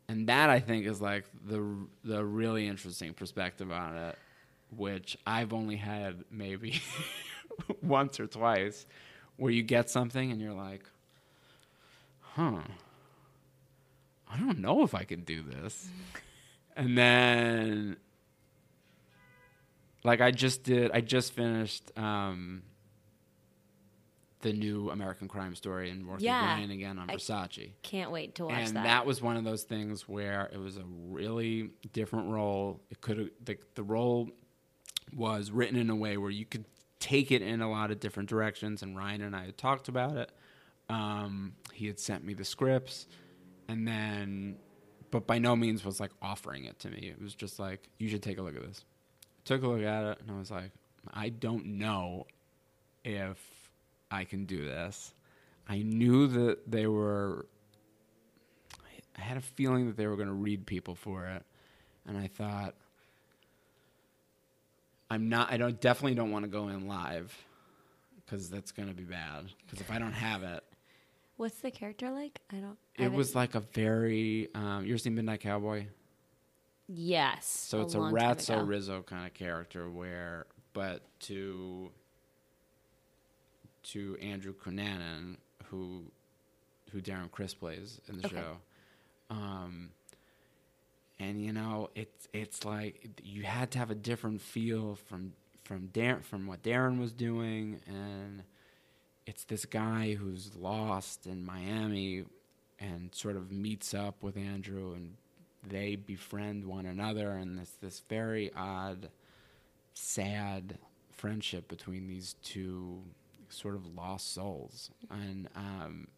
And that I think is like the the really interesting perspective on it, which I've only had maybe once or twice, where you get something and you're like, huh, I don't know if I can do this. and then, like, I just did, I just finished um, the new American Crime Story and working Yeah. Brian again on I- Versace. Can't wait to watch And that. that. was one of those things where it was a really different role. It could the, the role was written in a way where you could take it in a lot of different directions. And Ryan and I had talked about it. Um, he had sent me the scripts, and then, but by no means was like offering it to me. It was just like you should take a look at this. Took a look at it, and I was like, I don't know if I can do this. I knew that they were I had a feeling that they were going to read people for it, and I thought, I'm not. I don't definitely don't want to go in live because that's going to be bad. Because if I don't have it, What's the character like? I don't. I it was like a very. Um, you ever seen Midnight Cowboy? yes. So it's a long time Ratso. Rizzo kind of character, where but to to Andrew Cunanan, who who Darren Criss plays in the Okay. show. Um, and you know, it's it's like you had to have a different feel from from Darren from what Darren was doing, and it's this guy who's lost in Miami and sort of meets up with Andrew, and they befriend one another, and it's this very odd, sad friendship between these two sort of lost souls, and um,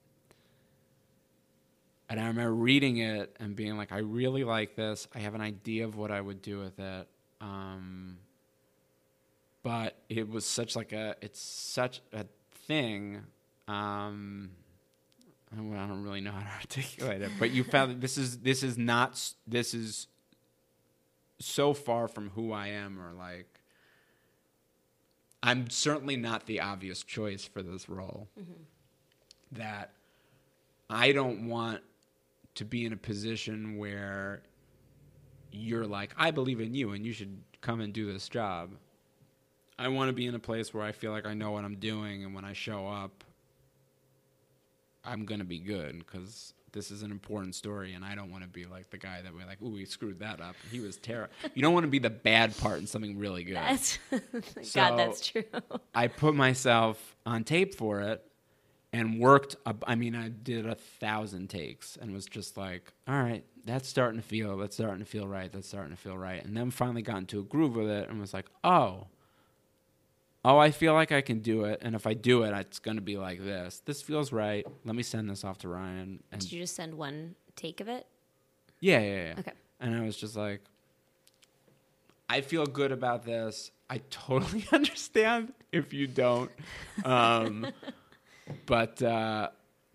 and I remember reading it and being like, I really like this. I have an idea of what I would do with it. Um, but it was such like a it's such a thing. Um, I don't really know how to articulate it, but you found that this is this is not this is so far from who I am, or like I'm certainly not the obvious choice for this role. That I don't want to be in a position where you're like, I believe in you and you should come and do this job. I want to be in a place where I feel like I know what I'm doing and when I show up, I'm going to be good because this is an important story and I don't want to be like the guy that we're like, ooh, we screwed that up. He was terrible. you don't want to be the bad part in something really good. That's So- God, that's true. I put myself on tape for it and worked. a- I mean, I did a thousand takes and was just like, all right, that's starting to feel, that's starting to feel right, that's starting to feel right. And then finally got into a groove with it and was like, oh, oh, I feel like I can do it. And if I do it, it's going to be like this. This feels right. Let me send this off to Ryan. And Did you just send one take of it? yeah, yeah, yeah. Okay. And I was just like, I feel good about this. I totally understand if you don't. Um, but uh,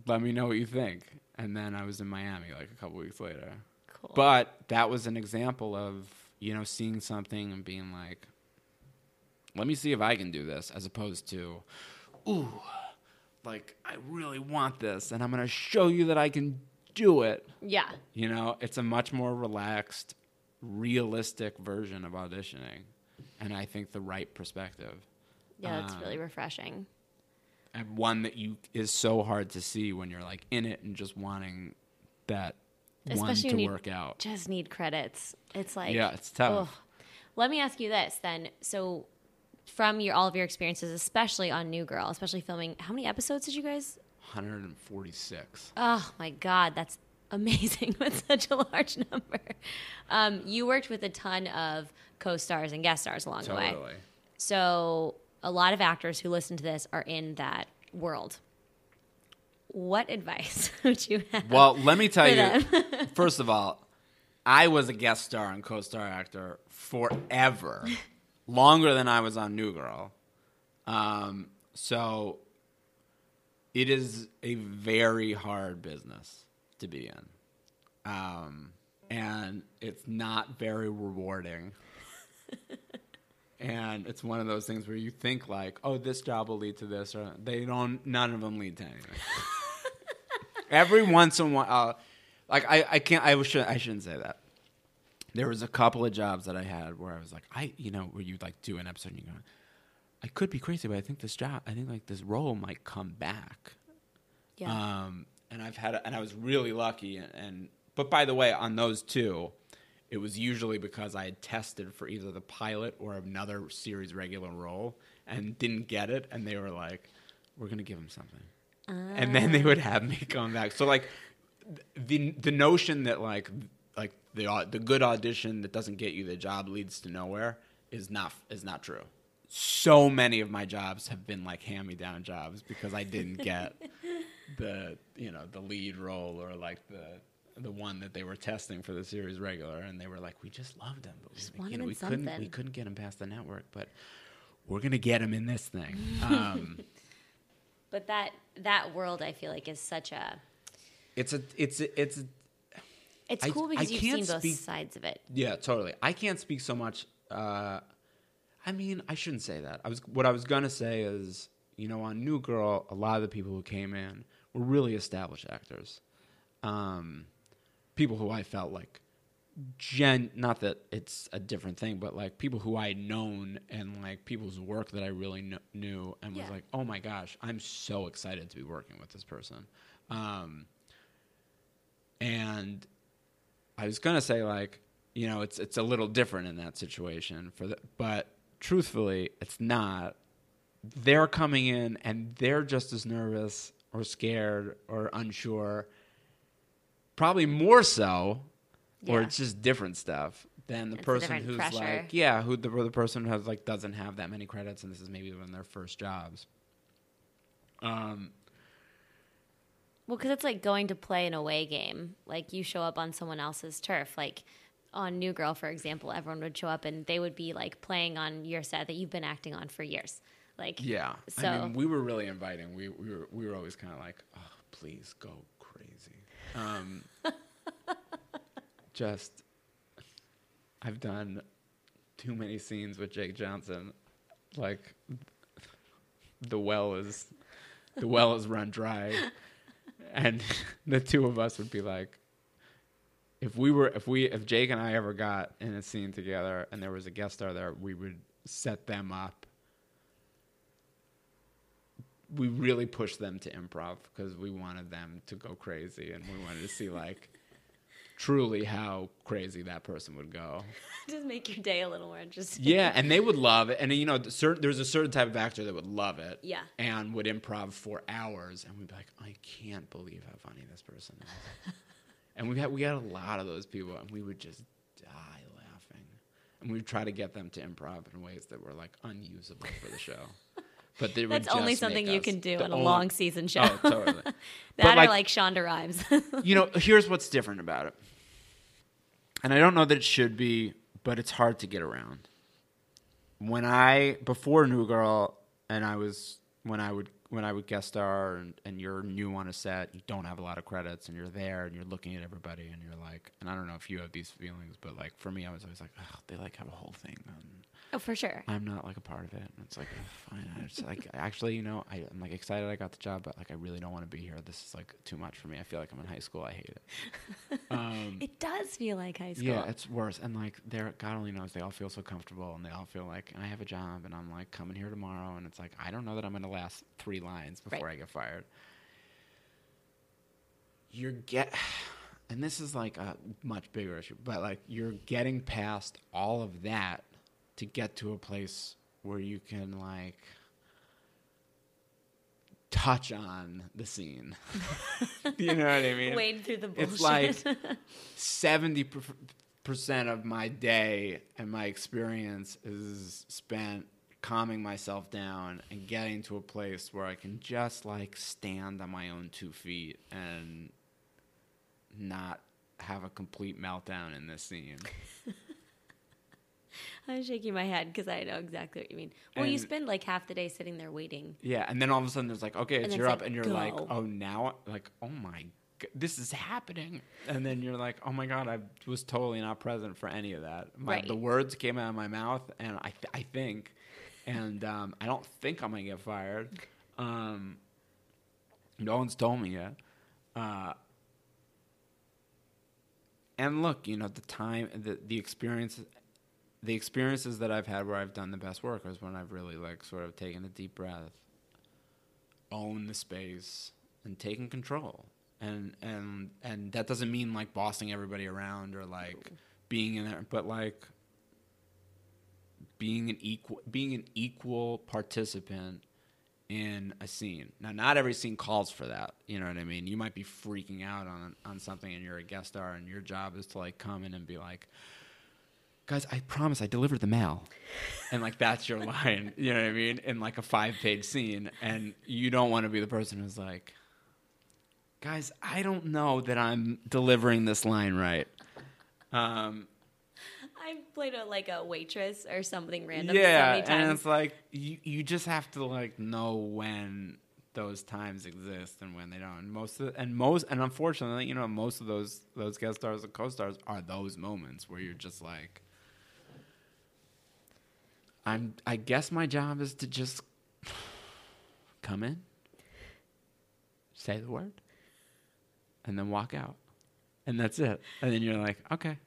let me know what you think. And then I was in Miami like a couple weeks later. Cool. But that was an example of, you know, seeing something and being like, let me see if I can do this, as opposed to, ooh, like, I really want this, and I'm going to show you that I can do it. yeah. You know, it's a much more relaxed, realistic version of auditioning, and I think the right perspective, Yeah, it's Um, really refreshing. and one that you is so hard to see when you're like in it and just wanting that Especially one to work out. Just need credits. It's like yeah, it's tough. ugh. Let me ask you this then. So from your all of your experiences, especially on New Girl, especially filming how many episodes did you guys 146. Oh my God, that's amazing with such a large number. Um, you worked with a ton of co stars and guest stars along the way. So, a lot of actors who listen to this are in that world. What advice would you have? Well, let me tell you. first of all, I was a guest star and co-star actor forever, longer than I was on New Girl. Um, so it is a very hard business to be in, um, and it's not very rewarding. and it's one of those things where you think like, oh, this job will lead to this, or they don't. None of them lead to anything. Every once in a while, uh, like I, I can't. I should. I shouldn't say that. There was a couple of jobs that I had where I was like, I, you know, where you'd like do an episode and you go, I could be crazy, but I think this job, I think like this role might come back. yeah. Um, and I've had, and I was really lucky. And, and but by the way, on those two, it was usually because I had tested for either the pilot or another series regular role and didn't get it, and they were like, "We're gonna give him something," and then they would have me come back. So like, the the notion that like the the good audition that doesn't get you the job leads to nowhere is not is not true. So many of my jobs have been like hand me down jobs because I didn't get the you know the lead role or like the the one that they were testing for the series regular and they were like we just loved him but we, Just you know we couldn't we couldn't get him past the network but we're gonna get him in this thing um, but that that world, I feel like, is such a. it's a it's a, it's a, It's I- cool I because you've can't seen both speak- sides of it. Yeah, totally. I can't speak so much. Uh, I mean, I shouldn't say that. I was what I was gonna say is, you know, on New Girl, a lot of the people who came in were really established actors, um, people who I felt like gen. Not that it's a different thing, but like people who I had known and like people's work that I really kn- knew and was like, oh my gosh, I'm so excited to be working with this person. Um, and I was gonna say like, you know, it's it's a little different in that situation for the, but truthfully, it's not. They're coming in and they're just as nervous or scared or unsure, probably more so, or it's just different stuff than the It's person who's pressure. like, yeah, who the, the person who has like doesn't have that many credits and this is maybe one of their first jobs. Um, Well, because it's like going to play an away game. Like you show up on someone else's turf. Like on New Girl, for example, everyone would show up and they would be like playing on your set that you've been acting on for years. Like, Yeah. So- I mean, we were really inviting. We, we were we were always kind of like, oh, please go crazy. Um, just, I've done too many scenes with Jake Johnson. Like, the well is, the well is run dry, and the two of us would be like. If we were, if we, if Jake and I ever got in a scene together and there was a guest star there, we would set them up we really pushed them to improv because we wanted them to go crazy and we wanted to see like truly how crazy that person would go. just make your day a little more interesting. Yeah, and they would love it. And you know, certain there's a certain type of actor that would love it. Yeah. And would improv for hours and we'd be like, I can't believe how funny this person is. and we had we had a lot of those people and we would just die laughing. And we'd try to get them to improv in ways that were like unusable for the show. But they That's only something you can do on a long season show. Oh, totally. that But, are like- like Shonda Rhimes. you know, here's what's different about it. And I don't know that it should be, but it's hard to get around. When I before New Girl and I was when I would when I would guest star and, and you're new on a set, you don't have a lot of credits and you're there and you're looking at everybody and you're like and I don't know if you have these feelings, but like for me I was always like, oh, they like have a whole thing on oh, for sure. I'm not like a part of it. And it's like fine. I just like actually, you know, I, I'm like excited I got the job, but like I really don't want to be here. This is like too much for me. I feel like I'm in high school. I hate it. Um, It does feel like high school. yeah, it's worse. And like they're God only knows they all feel so comfortable and they all feel like I have a job and I'm like coming here tomorrow and it's like I don't know that I'm gonna last three lines before Right. I get fired. You're get and this is like a much bigger issue, but like you're getting past all of that to get to a place where you can like touch on the scene. you know what I mean? Wade through the bullshit. It's like seventy percent of my day and my experience is spent calming myself down and getting to a place where I can just like stand on my own two feet and not have a complete meltdown in this scene. I'm shaking my head because I know exactly what you mean. Well, you spend like half the day sitting there waiting. Yeah, and then all of a sudden there's like, okay, it's you're it's up, like, and you're like, oh, now, like, oh my, g- this is happening, and then you're like, oh my god, I was totally not present for any of that. My, Right. The words came out of my mouth, and I, th- I think, and um, I don't think I'm gonna get fired. Um, no one's told me yet. Uh, and look, you know, the time, the the experience, the experiences that I've had where I've done the best work is when I've really like sort of taken a deep breath, own the space, and taken control. And and and that doesn't mean like bossing everybody around or like being in there, but like being an equal being an equal participant in a scene. Now, not every scene calls for that. You know what I mean? You might be freaking out on on something, and you're a guest star, and your job is to like come in and be like, "Guys, I promise I delivered the mail," and like that's your line. You know what I mean? In like a five page scene, and you don't want to be the person who's like, "Guys, I don't know that I'm delivering this line right." Um, I played a, like a waitress or something random. so yeah, many and it's like you you just have to like know when those times exist and when they don't. And most of the, and most and unfortunately, you know, most of those those guest stars and co-stars are those moments where you're just like I'm I guess my job is to just come in, say the word, and then walk out. And that's it. And then you're like, okay.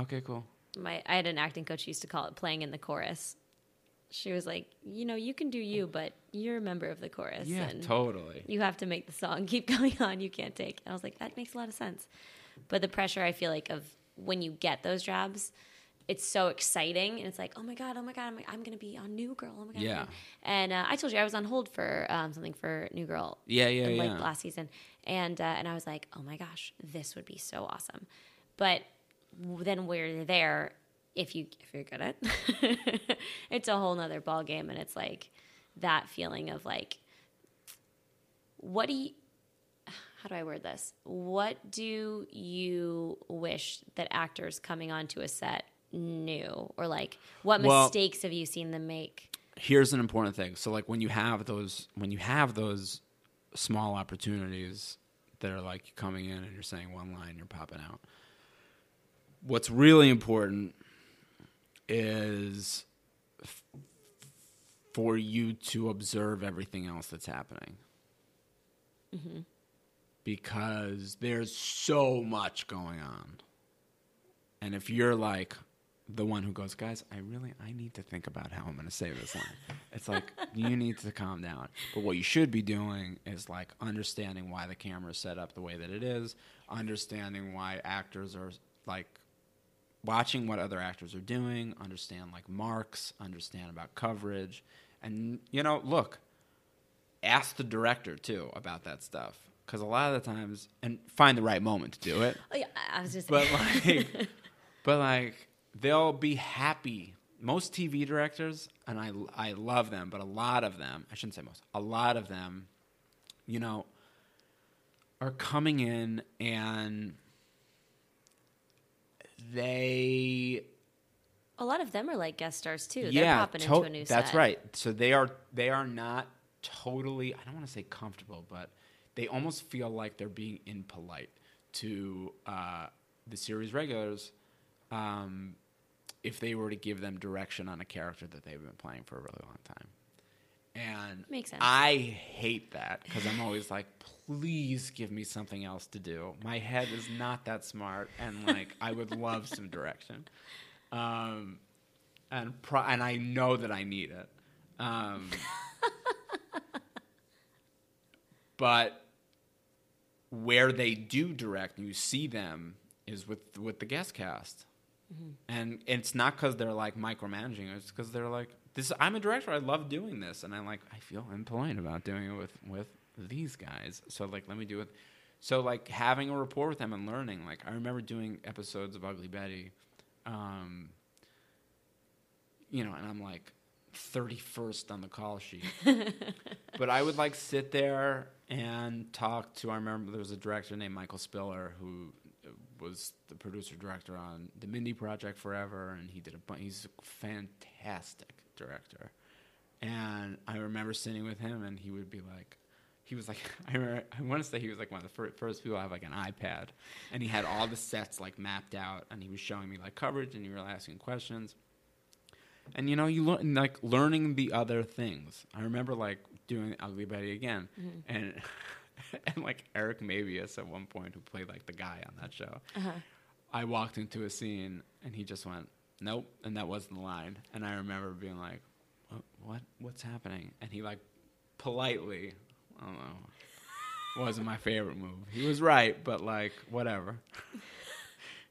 Okay, cool. my I had an acting coach used to call it playing in the chorus. She was like, you know, you can do you, but you're a member of the chorus, Yeah, and totally. you have to make the song keep going on. You can't take. And I was like, that makes a lot of sense. But the pressure I feel like of when you get those jobs, it's so exciting, and it's like, oh my god, oh my god, I'm, I'm gonna be on New Girl. Oh my god. Yeah. And uh, I told you I was on hold for um, something for New Girl. Yeah, yeah, in, yeah. Like last season, and uh, and I was like, oh my gosh, this would be so awesome. But then we're there. If you if you're good at, it's a whole nother ball game, and it's like that feeling of like, what do you? how do I word this? What do you wish that actors coming onto a set knew, or like what Well- mistakes have you seen them make? here's an important thing. So like when you have those when you have those small opportunities that are like coming in and you're saying one line, you're popping out. What's really important is f- for you to observe everything else that's happening. Mm-hmm. Because there's so much going on. And if you're like the one who goes, guys, I really I need to think about how I'm going to say this line. It's like you need to calm down. But what you should be doing is like understanding why the camera is set up the way that it is, understanding why actors are like watching what other actors are doing, understand like marks, understand about coverage, and you know, look, ask the director too about that stuff because a lot of the times, and find the right moment to do it Oh, yeah, I I was just but like but like they'll be happy most tv directors and i i love them but a lot of them i shouldn't say most a lot of them you know are coming in and they a lot of them are like guest stars too. They're yeah, popping to- into a new that's set. right. So they are they are not totally. I don't want to say comfortable, but they almost feel like they're being impolite to uh, the series regulars. Um, if they were to give them direction on a character that they've been playing for a really long time. And Makes sense. I hate that because I'm always like, please give me something else to do. My head is not that smart, and like I would love some direction. Um, and pro- and I know that I need it. Um, but where they do direct, and you see them, is with with the guest cast, and it's not because they're like micromanaging. It's because they're like, this. I'm a director. I love doing this, and I'm like, I feel impolite about doing it with with these guys. So like, let me do it. So like having a rapport with them and learning. Like I remember doing episodes of Ugly Betty. Um, you know, and I'm like 31st on the call sheet. but I would like sit there and talk to. I remember there was a director named Michael Spiller who was the producer director on the Mindy Project forever, and he did a. bu- He's a fantastic director, and I remember sitting with him, and he would be like. He was like, I, remember, I want to say he was like one of the fir- first people to have like an iPad, and he had all the sets like mapped out, and he was showing me like coverage, and you were asking questions, and you know you learn like learning the other things i remember like doing ugly betty again mm-hmm. and and like eric mabius at one point who played like the guy on that show uh-huh. i walked into a scene and he just went nope and that wasn't the line and i remember being like what, what what's happening and he like politely i don't know wasn't my favorite move he was right but like whatever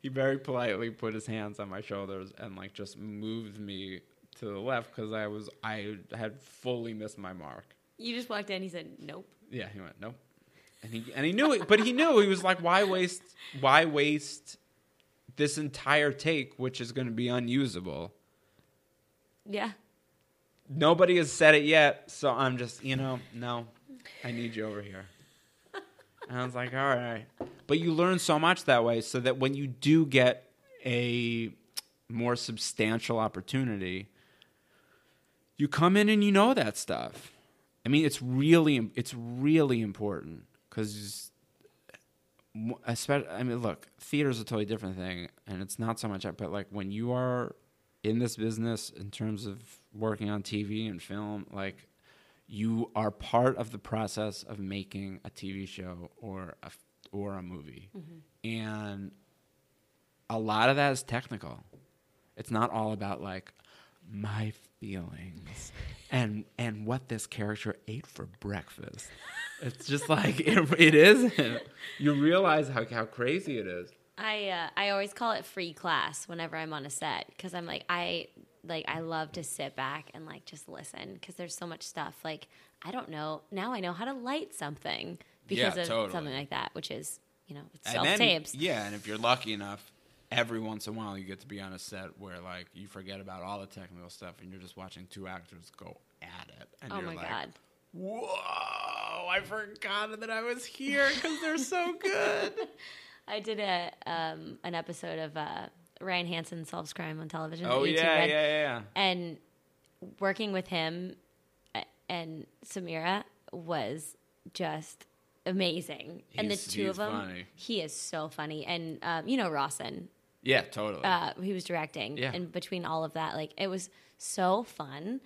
he very politely put his hands on my shoulders and like just moved me to the left because I was I had fully missed my mark. You just walked in. He said, "Nope." Yeah, he went nope, and he and he knew it, but he knew he was like, why waste why waste this entire take, which is going to be unusable. Yeah. Nobody has said it yet, so I'm just you know no, I need you over here. And I was like, all right. But you learn so much that way so that when you do get a more substantial opportunity, you come in and you know that stuff. I mean, it's really it's really important cuz especially I mean, look, theater's a totally different thing and it's not so much but like when you are in this business in terms of working on TV and film, like you are part of the process of making a TV show or a or a movie, mm-hmm. and a lot of that is technical. It's not all about like my feelings and and what this character ate for breakfast. It's just like it, it isn't. You realize how how crazy it is. I uh, I always call it free class whenever I'm on a set because I'm like I like I love to sit back and like just listen because there's so much stuff like I don't know now I know how to light something because Yeah, of totally. something like that which is you know it's self tapes Yeah, and if you're lucky enough, every once in a while you get to be on a set where like you forget about all the technical stuff and you're just watching two actors go at it. And oh you're my like, god Whoa! I forgot that I was here because they're so good. I did a um, an episode of uh, Ryan Hansen solves crime on television. Oh that you two yeah, yeah, yeah, yeah. and working with him uh, and Samira was just amazing. and the two of them, funny. he is so funny. And um, you know Rawson, Yeah, totally. uh, he was directing. Yeah. And between all of that, like it was so fun.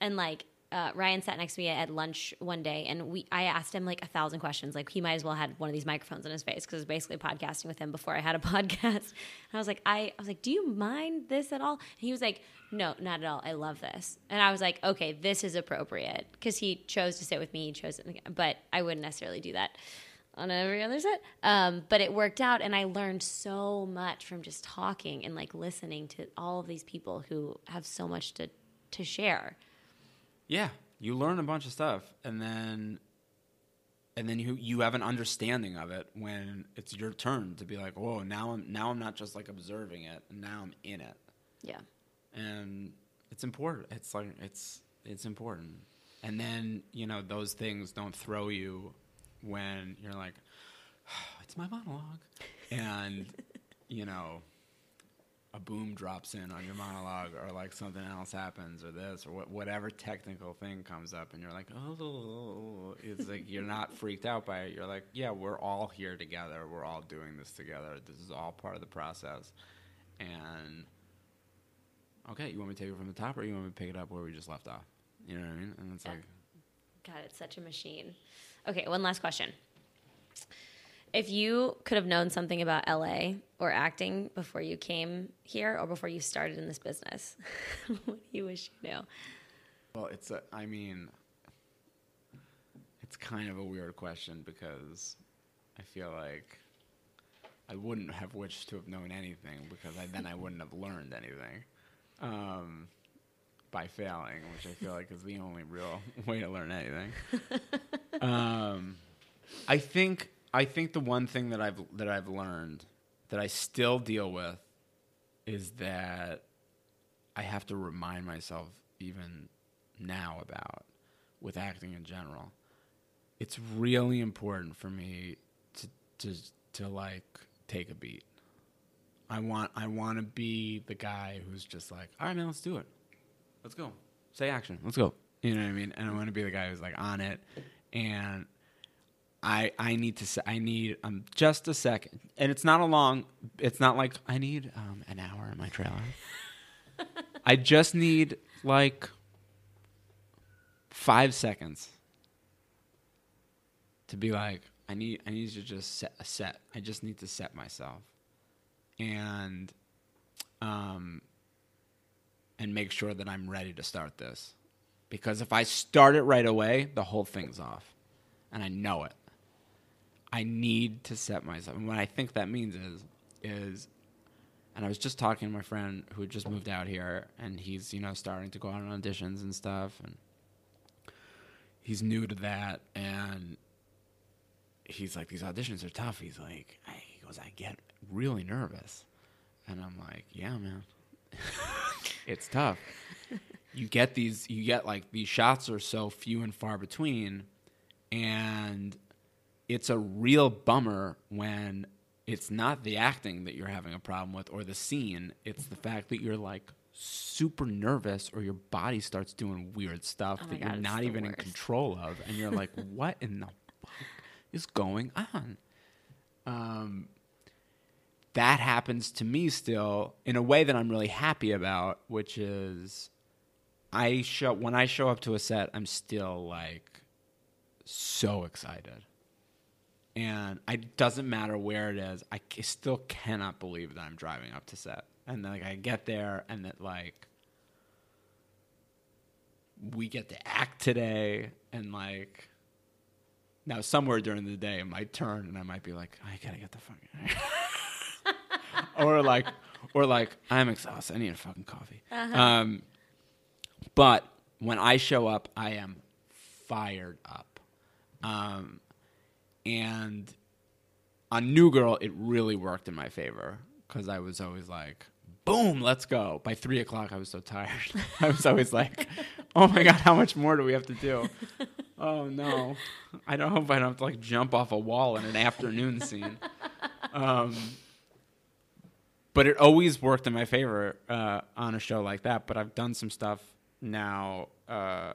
And like uh, Ryan sat next to me at lunch one day, and we I asked him like a thousand questions. Like he might as well had one of these microphones in his face because I was basically podcasting with him before I had a podcast. And I was like, I, I was like, do you mind this at all? And he was like, No, not at all. I love this. And I was like, Okay, this is appropriate because he chose to sit with me. He chose, it, but I wouldn't necessarily do that on every other set. Um, but it worked out, and I learned so much from just talking and like listening to all of these people who have so much to to share. Yeah, you learn a bunch of stuff, and then, and then you you have an understanding of it when it's your turn to be like, whoa, now I'm now I'm not just like observing it, and now I'm in it, Yeah, and it's important. It's like it's it's important, and then you know those things don't throw you when you're like, oh, it's my monologue, and you know a boom drops in on your monologue or like something else happens or this or wha- whatever technical thing comes up and you're like oh it's like you're not freaked out by it. You're like yeah we're all here together. We're all doing this together. This is all part of the process. And okay you want me to take it from the top or you want me to pick it up where we just left off? You know what i mean? And it's Yeah. like God, it's such a machine. Okay, one last question. If you could have known something about LA or acting before you came here or before you started in this business, what do you wish you knew? Well, it's a, I mean, it's kind of a weird question because I feel like I wouldn't have wished to have known anything because I, then I wouldn't have learned anything um, by failing, which I feel like is the only real way to learn anything. um, I think I think the one thing that I've that I've learned that I still deal with is that I have to remind myself even now about with acting in general. It's really important for me to to to like take a beat. I want I want to be the guy who's just like, "All right, man, let's do it. Let's go. Say action. Let's go." You know what I mean? And I want to be the guy who's like on it and I I need to say I need um just a second, and it's not a long. It's not like I need um an hour in my trailer. I just need like five seconds to be like I need I need to just set a set. I just need to set myself, and um and make sure that I'm ready to start this, because if I start it right away, the whole thing's off, and I know it. I need to set myself. And what I think that means is is and I was just talking to my friend who had just moved out here and he's, you know, starting to go out on auditions and stuff and he's new to that and he's like, These auditions are tough. He's like he goes, I get really nervous. And I'm like, Yeah, man. it's tough. You get these you get like these shots are so few and far between and it's a real bummer when it's not the acting that you're having a problem with or the scene. It's the fact that you're like super nervous or your body starts doing weird stuff Oh that God, you're not the even in control of. And you're like, what in the fuck is going on? Um, that happens to me still in a way that I'm really happy about, which is I show when I show up to a set, I'm still like so excited. And it doesn't matter where it is, I still cannot believe that I'm driving up to set. And then like I get there and that like we get to act today and like now somewhere during the day it might turn and I might be like, I gotta get the fuck or like or like I'm exhausted. I need a fucking coffee. Um but when I show up, I am fired up. Um, and on New Girl, it really worked in my favor because I was always like, boom, let's go. By three o'clock, I was so tired. I was always like, oh my God, how much more do we have to do? oh no, I don't hope I don't have to like jump off a wall in an afternoon scene. Um, but it always worked in my favor uh, on a show like that. But I've done some stuff now uh,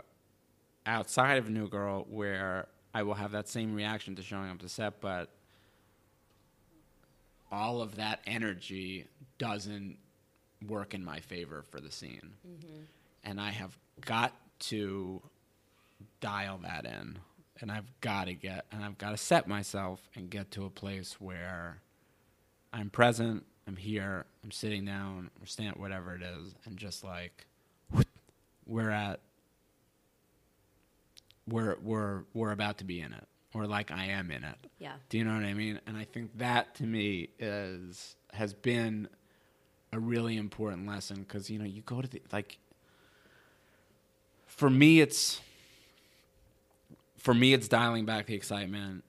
outside of New Girl where I will have that same reaction to showing up to set, but all of that energy doesn't work in my favor for the scene. And I have got to dial that in. And I've got to get, and I've got to set myself and get to a place where I'm present, I'm here, I'm sitting down, or stand, whatever it is, and just like, we're at, we're, we're, we're about to be in it, or like I am in it. Yeah. Do you know what I mean? And I think that to me is has been a really important lesson because you know you go to the like. For me, it's for me it's dialing back the excitement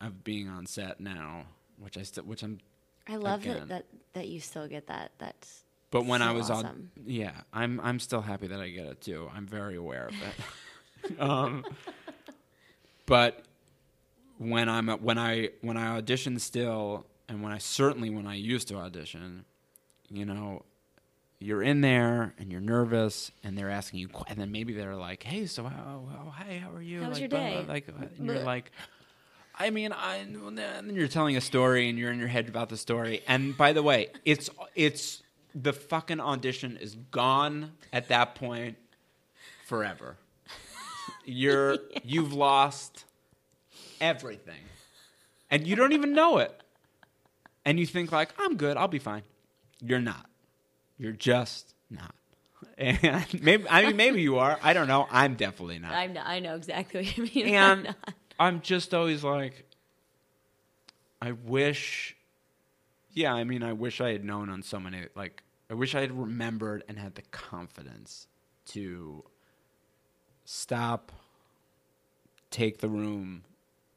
of being on set now, which I still which I'm. I love Again. that, that that you still get that. That's But when I So was on, awesome. yeah, I'm I'm still happy that I get it too. I'm very aware of it. um, but when I'm when I when I audition still, and when I certainly when I used to audition, you know, you're in there and you're nervous, and they're asking you, and then maybe they're like, "Hey, so how? Oh, hey, how are you? How was like, your blah, blah, day? Like, and you're like. I mean, I and then you're telling a story and you're in your head about the story. And by the way, it's it's the fucking audition is gone at that point forever. You're you've lost everything. And you don't even know it. And you think like, I'm good, I'll be fine. You're not. You're just not. And maybe I mean maybe you are. I don't know. I'm definitely not. I'm not, I know exactly what you mean. I'm And not. I'm just always like, I wish, yeah, I mean, I wish I had known on so many, like, I wish I had remembered and had the confidence to stop, take the room,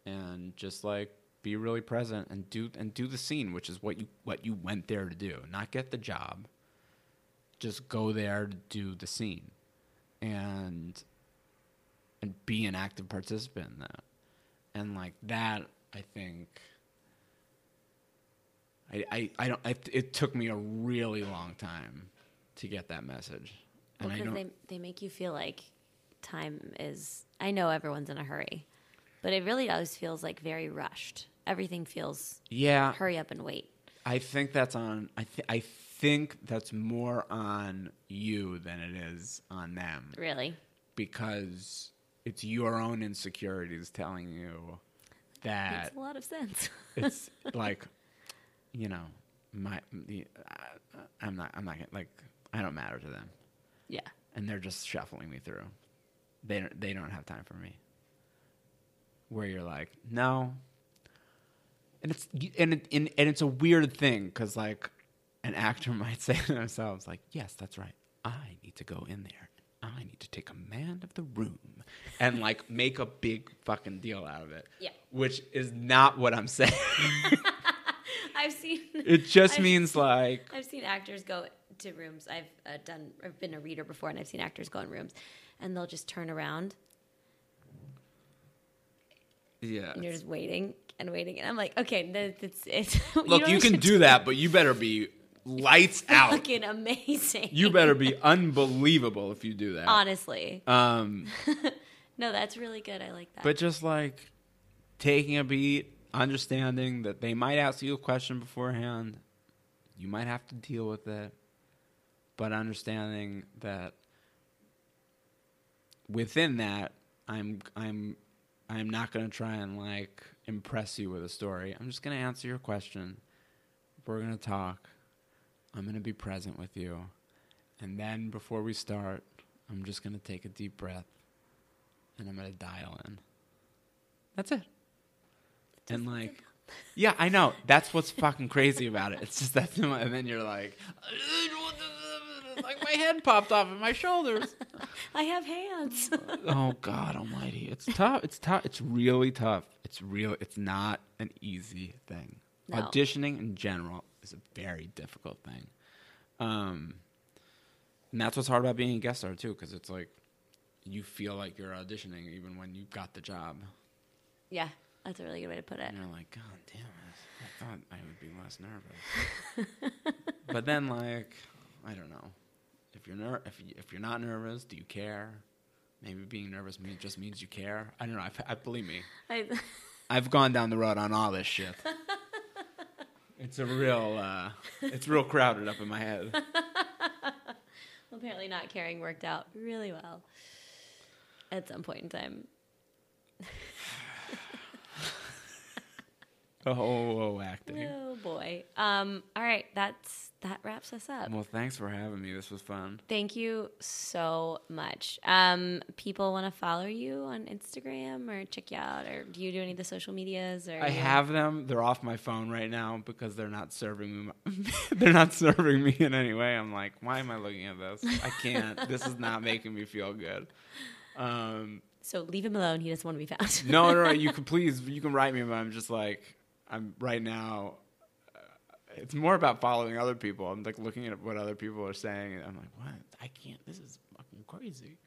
and just like be really present and do and do the scene, which is what you what you went there to do, not get the job. Just go there to do the scene, and and be an active participant in that. And like that, I think. I, I, I don't. I, it took me a really long time to get that message, and I because don't. they they make you feel like time is. I know everyone's in a hurry, but it really always feels like very rushed. Everything feels yeah, hurry up and wait. I think that's on. I th- I think that's more on you than it is on them Really, because it's your own insecurities telling you that makes a lot of sense. it's like you know my the, uh, i'm not i'm not gonna, like i don't matter to them. Yeah, and they're just shuffling me through. They don't they don't have time for me. Where you're like no. And it's and it, and, and it's a weird thing because like an actor might say to themselves like yes that's right. I need to go in there i need to take command of the room and like make a big fucking deal out of it Yeah. which is not what i'm saying I've seen. it just I've- means like I've seen actors go to rooms. I've uh, done. I've been a reader before, and I've seen actors go in rooms, and they'll just turn around, yeah and you're just waiting and waiting, and I'm like, okay, that, it's it's. look don't you can do that but you better be lights out Fucking amazing. you better be unbelievable if you do that honestly. um No, that's really good. I like that. but just like taking a beat understanding that they might ask you a question beforehand you might have to deal with it but understanding that within that i'm i'm i'm not going to try and like impress you with a story i'm just going to answer your question we're going to talk i'm going to be present with you. And then before we start i'm just going to take a deep breath and i'm going to dial in. That's it. And like yeah i know. That's what's fucking crazy about it. It's just that and then you're like like my head popped off of my shoulders. I have hands. oh god almighty. It's tough. It's tough. It's really tough. It's real. It's not an easy thing. No. auditioning in general is a very difficult thing um and that's what's hard about being a guest star too because it's like you feel like you're auditioning even when you got the job. Yeah, that's a really good way to put it. And you're like, God damn it. I thought I would be less nervous. but then like, I don't know. If you're ner- if you, if you're not nervous, do you care? Maybe being nervous mean, just means you care. I don't know. I, I believe me. I, I've gone down the road on all this shit. it's a real uh, it's real crowded up in my head. apparently, not caring worked out really well at some point in time. Oh, acting. Oh boy. Um. All right. That's that wraps us up. Well, thanks for having me. This was fun. Thank you so much. Um, people want to follow you on Instagram or check you out, or do you do any of the social medias? Or I have them. They're off my phone right now because they're not serving me. they're not serving me in any way. I'm like, why am I looking at this? I can't. this is not making me feel good. Um, So leave him alone. He doesn't want to be found. no, no, no. You can please. You can write me, but I'm just like, I'm right now. uh, It's more about following other people. I'm like looking at what other people are saying, and I'm like, what? I can't. This is fucking crazy.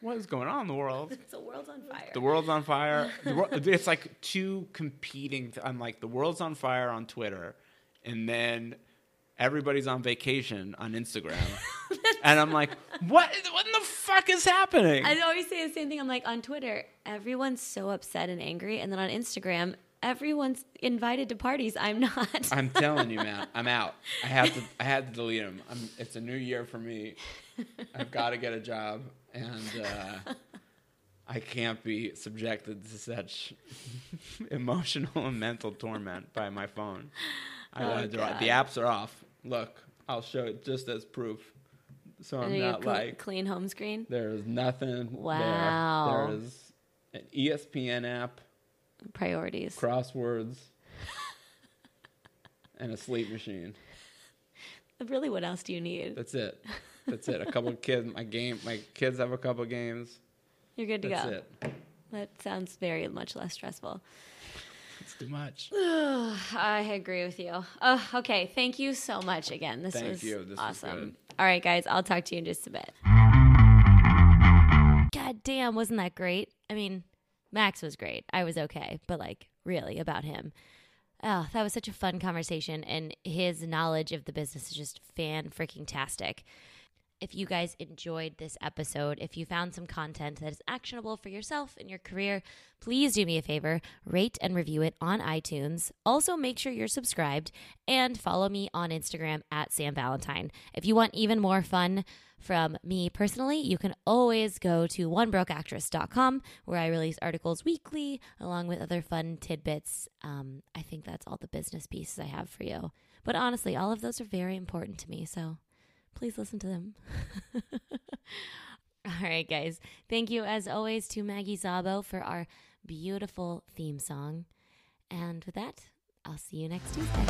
What is going on in the world? the world's on fire. The world's on fire. Wor- it's like two competing. Th- I'm like the world's on fire on Twitter, and then everybody's on vacation on Instagram, and I'm like, what? What in the fuck is happening? I always say the same thing. I'm like on Twitter, everyone's so upset and angry, and then on Instagram, everyone's invited to parties. I'm not. I'm telling you, man, I'm out. I have to. I had to delete them. I'm, it's a new year for me. I've got to get a job, and uh, I can't be subjected to such emotional and mental torment by my phone. I Oh, gotta do The apps are off. Look, I'll show it just as proof. So I'm then you have not cl- like clean home screen. there is nothing. Wow. There. There's an E ESPN app, Priorities. crosswords, and a sleep machine. Really, what else do you need? That's it. That's it. A couple of kids. My game. My kids have a couple of games. You're good to That's go. it. That sounds very much less stressful. It's too much. I agree with you. Oh, okay. Thank you so much again. This Thank was you. This was awesome. All right, guys. I'll talk to you in just a bit. God damn, wasn't that great? I mean, Max was great. I was okay, but like, really, about him. Oh, that was such a fun conversation, and his knowledge of the business is just fan freaking tastic. If you guys enjoyed this episode, if you found some content that is actionable for yourself and your career, please do me a favor, rate and review it on iTunes. Also, make sure you're subscribed and follow me on Instagram at Sam Valentine. If you want even more fun from me personally, you can always go to onebrokeactress.com where I release articles weekly along with other fun tidbits. Um, I think that's all the business pieces I have for you. But honestly, all of those are very important to me, so please listen to them. all right, guys. Thank you, as always, to Maggie Zabo for our beautiful theme song. And with that, I'll see you next Tuesday.